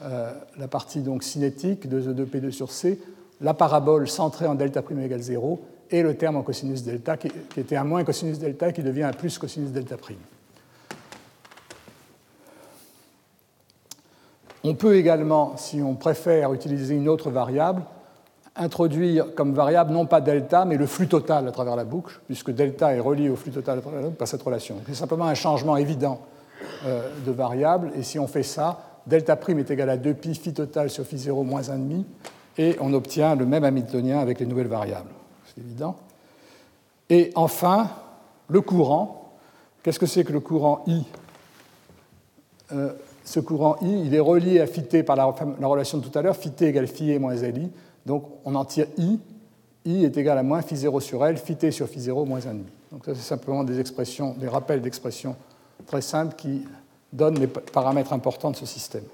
la partie donc cinétique de 2P2 sur C, la parabole centrée en delta prime égale 0 et le terme en cosinus delta qui, était un moins cosinus delta qui devient un plus cosinus delta prime. On peut également, si on préfère utiliser une autre variable, introduire comme variable non pas delta, mais le flux total à travers la boucle, puisque delta est relié au flux total à travers la boucle par cette relation. C'est simplement un changement évident euh, de variable, et si on fait ça, delta prime est égal à 2pi phi total sur phi 0 moins 1,5, et on obtient le même Hamiltonien avec les nouvelles variables. C'est évident. Et enfin, le courant. Qu'est-ce que c'est que le courant I? Euh, Ce courant I, il est relié à phi par la, relation de tout à l'heure, phi égale phi moins li. Donc on en tire I. I est égal à moins phi 0 sur L, phi sur phi 0 moins 1,5. Donc ça, c'est simplement des expressions, des rappels d'expressions très simples qui donnent les paramètres importants de ce système.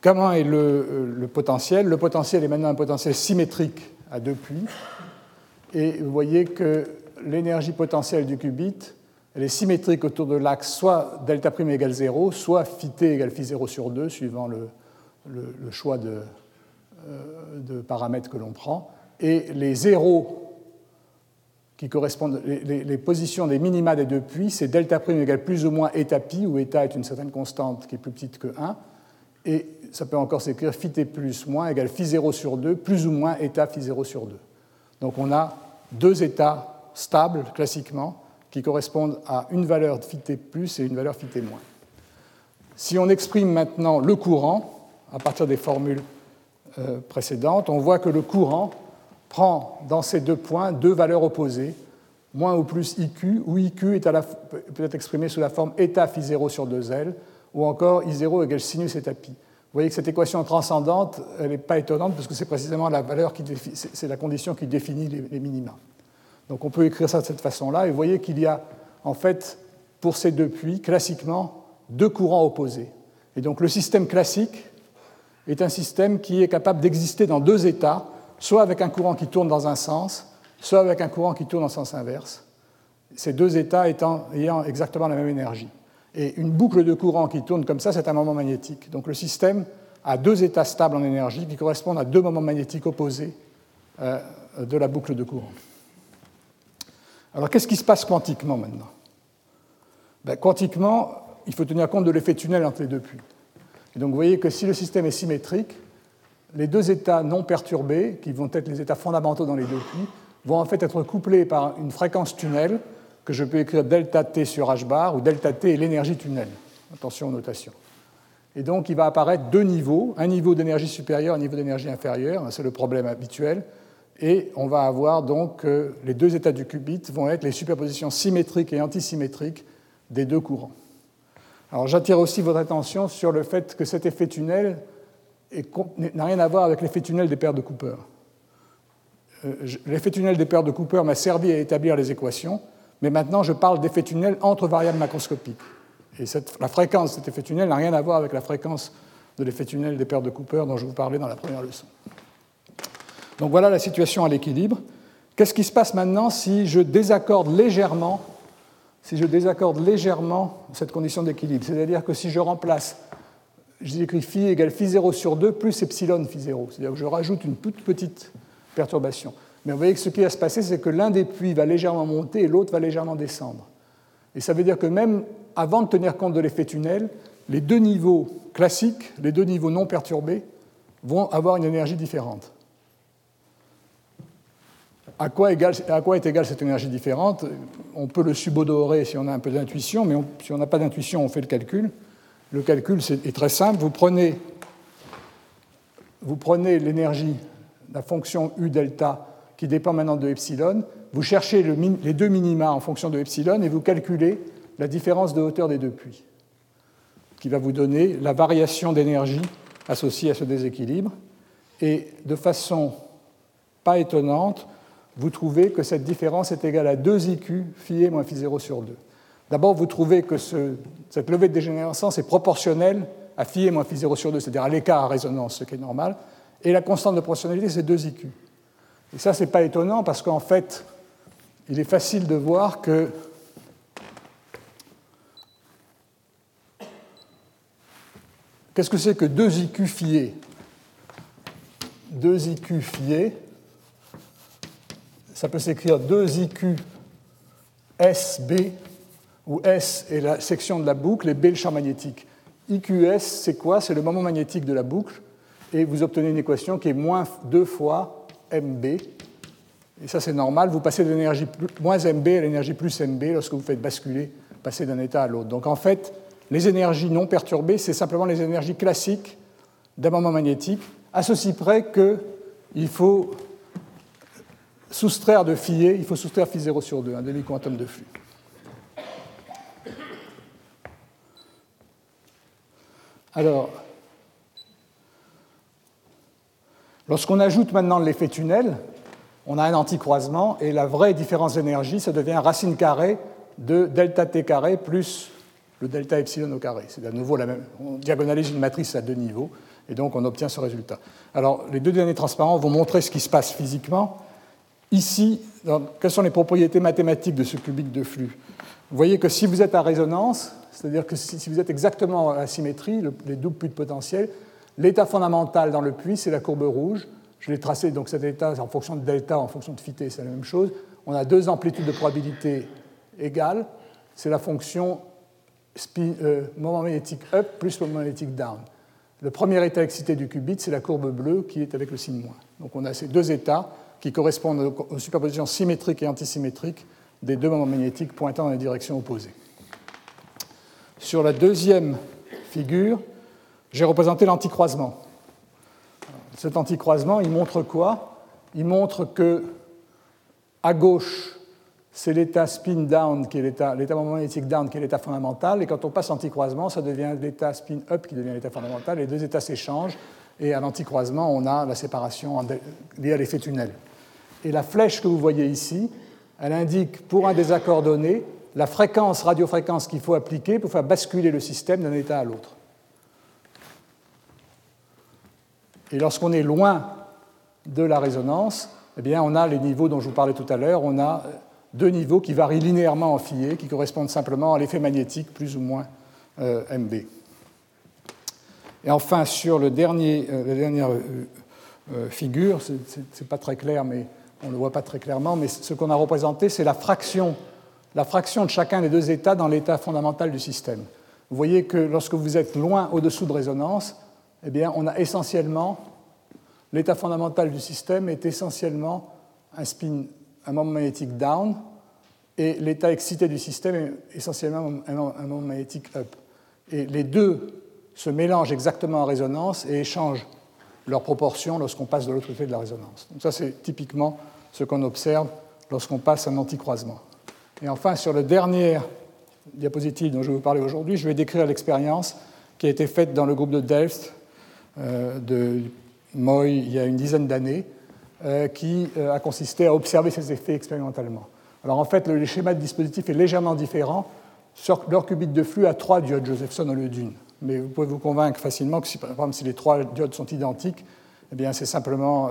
Comment est le, le, potentiel? Le potentiel est maintenant un potentiel symétrique à deux puits. Et vous voyez que l'énergie potentielle du qubit, elle est symétrique autour de l'axe soit delta prime égale 0, soit phi t égale phi 0 sur 2, suivant le, choix de, euh, de paramètres que l'on prend, et les zéros qui correspondent, les, positions des minima des deux puits, c'est delta prime égale plus ou moins eta pi, où eta est une certaine constante qui est plus petite que 1, et ça peut encore s'écrire phi t plus moins égale phi 0 sur 2, plus ou moins eta phi 0 sur 2. Donc on a deux états stables, classiquement, qui correspondent à une valeur phi t plus et une valeur phi moins. Si on exprime maintenant le courant, à partir des formules euh, précédente, on voit que le courant prend dans ces deux points deux valeurs opposées, moins ou plus IQ, où IQ peut être exprimé sous la forme état phi 0 sur 2L, ou encore I0 égale sinus eta pi. Vous voyez que cette équation transcendante, elle n'est pas étonnante parce que c'est précisément la valeur qui c'est la condition qui définit les, minima. Donc on peut écrire ça de cette façon-là, et vous voyez qu'il y a en fait pour ces deux puits, classiquement, deux courants opposés. Et donc le système classique est un système qui est capable d'exister dans deux états, soit avec un courant qui tourne dans un sens, soit avec un courant qui tourne en sens inverse, ces deux états étant, ayant exactement la même énergie. Et une boucle de courant qui tourne comme ça, c'est un moment magnétique. Donc le système a deux états stables en énergie qui correspondent à deux moments magnétiques opposés euh, de la boucle de courant. Alors qu'est-ce qui se passe quantiquement maintenant? Ben, Quantiquement, il faut tenir compte de l'effet tunnel entre les deux puits donc vous voyez que si le système est symétrique, les deux états non perturbés, qui vont être les états fondamentaux dans les deux puits, vont en fait être couplés par une fréquence tunnel que je peux écrire delta t sur h bar, où delta t est l'énergie tunnel. Attention aux notations. Et donc il va apparaître deux niveaux, un niveau d'énergie supérieure, un niveau d'énergie inférieure, c'est le problème habituel, et on va avoir donc euh, les deux états du qubit vont être les superpositions symétriques et antisymétriques des deux courants. Alors j'attire aussi votre attention sur le fait que cet effet tunnel n'a rien à voir avec l'effet tunnel des paires de Cooper. Euh, l'effet tunnel des paires de Cooper m'a servi à établir les équations, mais maintenant je parle d'effet tunnel entre variables macroscopiques. Et la fréquence de cet effet tunnel n'a rien à voir avec la fréquence de l'effet tunnel des paires de Cooper dont je vous parlais dans la première leçon. Donc voilà la situation à l'équilibre. Qu'est-ce qui se passe maintenant si je désaccorde légèrement si je désaccorde légèrement cette condition d'équilibre? C'est-à-dire que si je remplace, j'écris phi égale phi 0 sur 2 plus epsilon phi 0, c'est-à-dire que je rajoute une toute petite perturbation. Mais vous voyez que ce qui va se passer, c'est que l'un des puits va légèrement monter et l'autre va légèrement descendre. Et ça veut dire que même avant de tenir compte de l'effet tunnel, les deux niveaux classiques, les deux niveaux non perturbés, vont avoir une énergie différente. À quoi, est égale cette énergie différente? On peut le subodorer si on a un peu d'intuition, mais si on n'a pas d'intuition, on fait le calcul. Le calcul est très simple. Vous prenez, vous prenez l'énergie, la fonction U delta, qui dépend maintenant de epsilon, vous cherchez les deux minima en fonction de epsilon et vous calculez la différence de hauteur des deux puits, qui va vous donner la variation d'énergie associée à ce déséquilibre. Et de façon pas étonnante, vous trouvez que cette différence est égale à 2 IQ phi moins phi 0 sur 2. D'abord, vous trouvez que cette levée de dégénérescence est proportionnelle à phi moins phi 0 sur 2, c'est-à-dire à, l'écart à résonance, ce qui est normal, et la constante de proportionnalité, c'est 2 IQ. Et ça, ce n'est pas étonnant parce qu'en fait, il est facile de voir que Qu'est-ce que c'est que 2 IQ fiés? 2 IQ fiés, ça peut s'écrire 2 IQ SB, où S est la section de la boucle et B le champ magnétique. IQS, c'est quoi? C'est le moment magnétique de la boucle, et vous obtenez une équation qui est moins 2 fois MB. Et ça, c'est normal, vous passez de l'énergie moins MB à l'énergie plus MB lorsque vous faites basculer, passer d'un état à l'autre. Donc en fait, les énergies non perturbées, c'est simplement les énergies classiques d'un moment magnétique, à ceci près qu'il faut soustraire de phi il faut soustraire phi 0 sur 2, un demi-quantum de flux. Alors, lorsqu'on ajoute maintenant l'effet tunnel, on a un anticroisement et la vraie différence d'énergie, ça devient racine carrée de delta t carré plus le delta epsilon au carré. C'est à nouveau la même. On diagonalise une matrice à deux niveaux et donc on obtient ce résultat. Alors, les deux derniers transparents vont montrer ce qui se passe physiquement. Ici, quelles sont les propriétés mathématiques de ce cubique de flux? Vous voyez que si vous êtes à résonance, c'est-à-dire que si vous êtes exactement à la symétrie, les doubles puits de potentiel, l'état fondamental dans le puits, c'est la courbe rouge. Je l'ai tracé, donc cet état en fonction de delta, en fonction de phi c'est la même chose. On a deux amplitudes de probabilité égales. C'est la fonction euh, moment magnétique up plus moment magnétique down. Le premier état excité du qubit, c'est la courbe bleue qui est avec le signe moins. Donc on a ces deux états qui correspondent aux superpositions symétriques et antisymétriques des deux moments magnétiques pointant dans les directions opposées. Sur la deuxième figure, j'ai représenté l'anticroisement. Cet anticroisement, il montre quoi? Il montre que à gauche, c'est l'état spin down, qui est l'état, magnétique down, qui est l'état fondamental, et quand on passe anticroisement, ça devient l'état spin up, qui devient l'état fondamental, les deux états s'échangent, et à l'anticroisement, on a la séparation liée à l'effet tunnel. Et la flèche que vous voyez ici, elle indique pour un désaccord donné la fréquence, radiofréquence qu'il faut appliquer pour faire basculer le système d'un état à l'autre. Et lorsqu'on est loin de la résonance, eh bien, on a les niveaux dont je vous parlais tout à l'heure. On a deux niveaux qui varient linéairement en Fourier, qui correspondent simplement à l'effet magnétique plus ou moins euh, MB. Et enfin, sur le dernier, euh, la dernière euh, figure, ce n'est pas très clair, mais on le voit pas très clairement, mais ce qu'on a représenté, c'est la fraction la fraction de chacun des deux états dans l'état fondamental du système. Vous voyez que lorsque vous êtes loin au-dessous de résonance, eh bien, on a essentiellement, l'état fondamental du système est essentiellement un spin, un moment magnétique down, et l'état excité du système est essentiellement un moment magnétique up. Et les deux se mélangent exactement en résonance et échangent leurs proportions lorsqu'on passe de l'autre côté de la résonance. Donc ça, c'est typiquement ce qu'on observe lorsqu'on passe un anticroisement. Et enfin, sur le dernier diapositive dont je vais vous parler aujourd'hui, je vais décrire l'expérience qui a été faite dans le groupe de Delft de Moy il y a une dizaine d'années, euh, qui euh, a consisté à observer ces effets expérimentalement. Alors en fait, le schéma de dispositif est légèrement différent. Sur leur qubit de flux a trois diodes Josephson au lieu d'une. Mais vous pouvez vous convaincre facilement que si, par exemple, si les trois diodes sont identiques, eh bien c'est simplement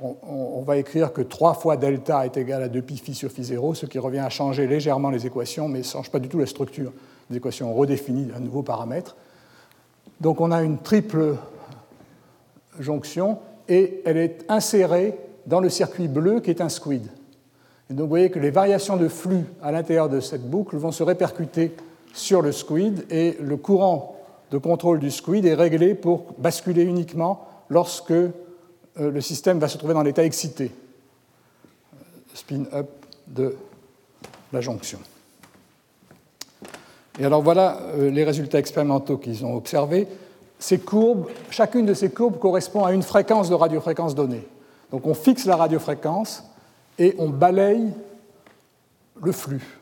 on, va écrire que 3 fois delta est égal à 2 pi phi sur phi 0, ce qui revient à changer légèrement les équations, mais ne change pas du tout la structure des équations. On redéfinit un nouveau paramètre. Donc on a une triple jonction et elle est insérée dans le circuit bleu qui est un squid. Et donc vous voyez que les variations de flux à l'intérieur de cette boucle vont se répercuter sur le squid et le courant de contrôle du squid est réglé pour basculer uniquement lorsque euh, le système va se trouver dans l'état excité, spin-up de la jonction. Et alors voilà euh, les résultats expérimentaux qu'ils ont observés. Chacune de ces courbes correspond à une fréquence de radiofréquence donnée. Donc on fixe la radiofréquence et on balaye le flux.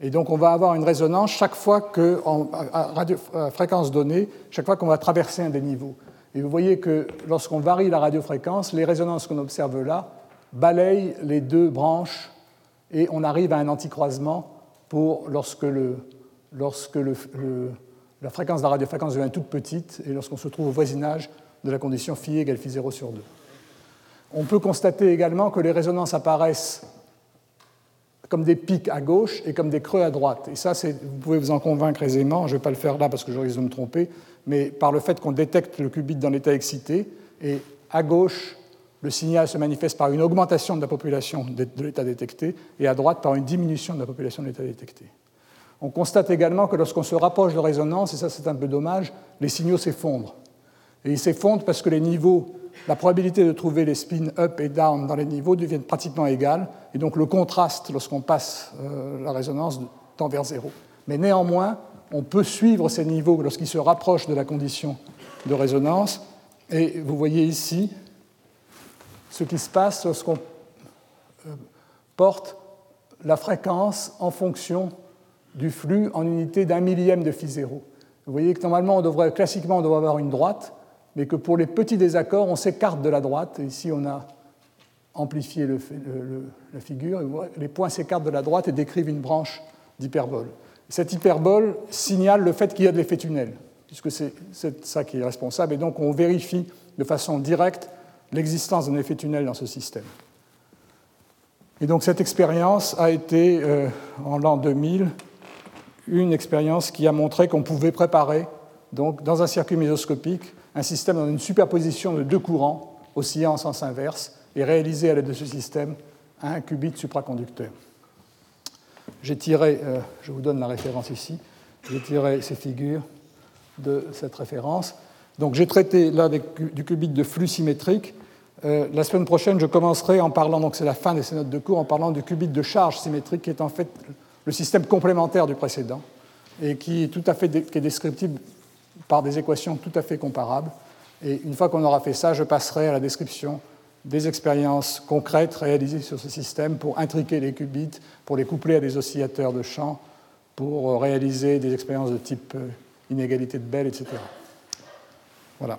Et donc on va avoir une résonance chaque fois que, à fréquence donnée, chaque fois qu'on va traverser un des niveaux. Et vous voyez que lorsqu'on varie la radiofréquence, les résonances qu'on observe là balayent les deux branches et on arrive à un anticroisement pour lorsque, le, lorsque le, la fréquence de la radiofréquence devient toute petite et lorsqu'on se trouve au voisinage de la condition phi égale phi 0 sur 2. On peut constater également que les résonances apparaissent comme des pics à gauche et comme des creux à droite. Et ça, vous pouvez vous en convaincre aisément. Je ne vais pas le faire là parce que je risque de me tromper, mais par le fait qu'on détecte le qubit dans l'état excité. Et à gauche, le signal se manifeste par une augmentation de la population de l'état détecté, et à droite par une diminution de la population de l'état détecté. On constate également que lorsqu'on se rapproche de résonance, et ça c'est un peu dommage, les signaux s'effondrent. Et ils s'effondrent parce que les niveaux, la probabilité de trouver les spins up et down dans les niveaux deviennent pratiquement égales, et donc le contraste lorsqu'on passe euh, la résonance tend vers zéro. Mais néanmoins, on peut suivre ces niveaux lorsqu'ils se rapprochent de la condition de résonance, et vous voyez ici ce qui se passe lorsqu'on euh, porte la fréquence en fonction du flux en unité d'un millième de phi zéro. Vous voyez que normalement, on devrait, classiquement, on devrait avoir une droite, mais que pour les petits désaccords, on s'écarte de la droite. ici, on a amplifié la figure. Les points s'écartent de la droite et décrivent une branche d'hyperbole. Cette hyperbole signale le fait qu'il y a de l'effet tunnel, puisque c'est ça qui est responsable. Et donc, on vérifie de façon directe l'existence d'un effet tunnel dans ce système. Et donc, cette expérience a été, euh, en l'an 2000, une expérience qui a montré qu'on pouvait préparer, donc, dans un circuit mésoscopique, un système dans une superposition de deux courants oscillant en sens inverse et réaliser à l'aide de ce système un qubit supraconducteur. J'ai tiré, euh, je vous donne la référence ici, j'ai tiré ces figures de cette référence. Donc j'ai traité là avec du qubit de flux symétrique. Euh, la semaine prochaine, je commencerai en parlant, donc c'est la fin de ces notes de cours, en parlant du qubit de charge symétrique qui est en fait le système complémentaire du précédent et qui est tout à fait qui est descriptible par des équations tout à fait comparables. Et une fois qu'on aura fait ça, je passerai à la description des expériences concrètes réalisées sur ce système pour intriquer les qubits, pour les coupler à des oscillateurs de champ, pour réaliser des expériences de type euh, inégalité de Bell, etc. Voilà.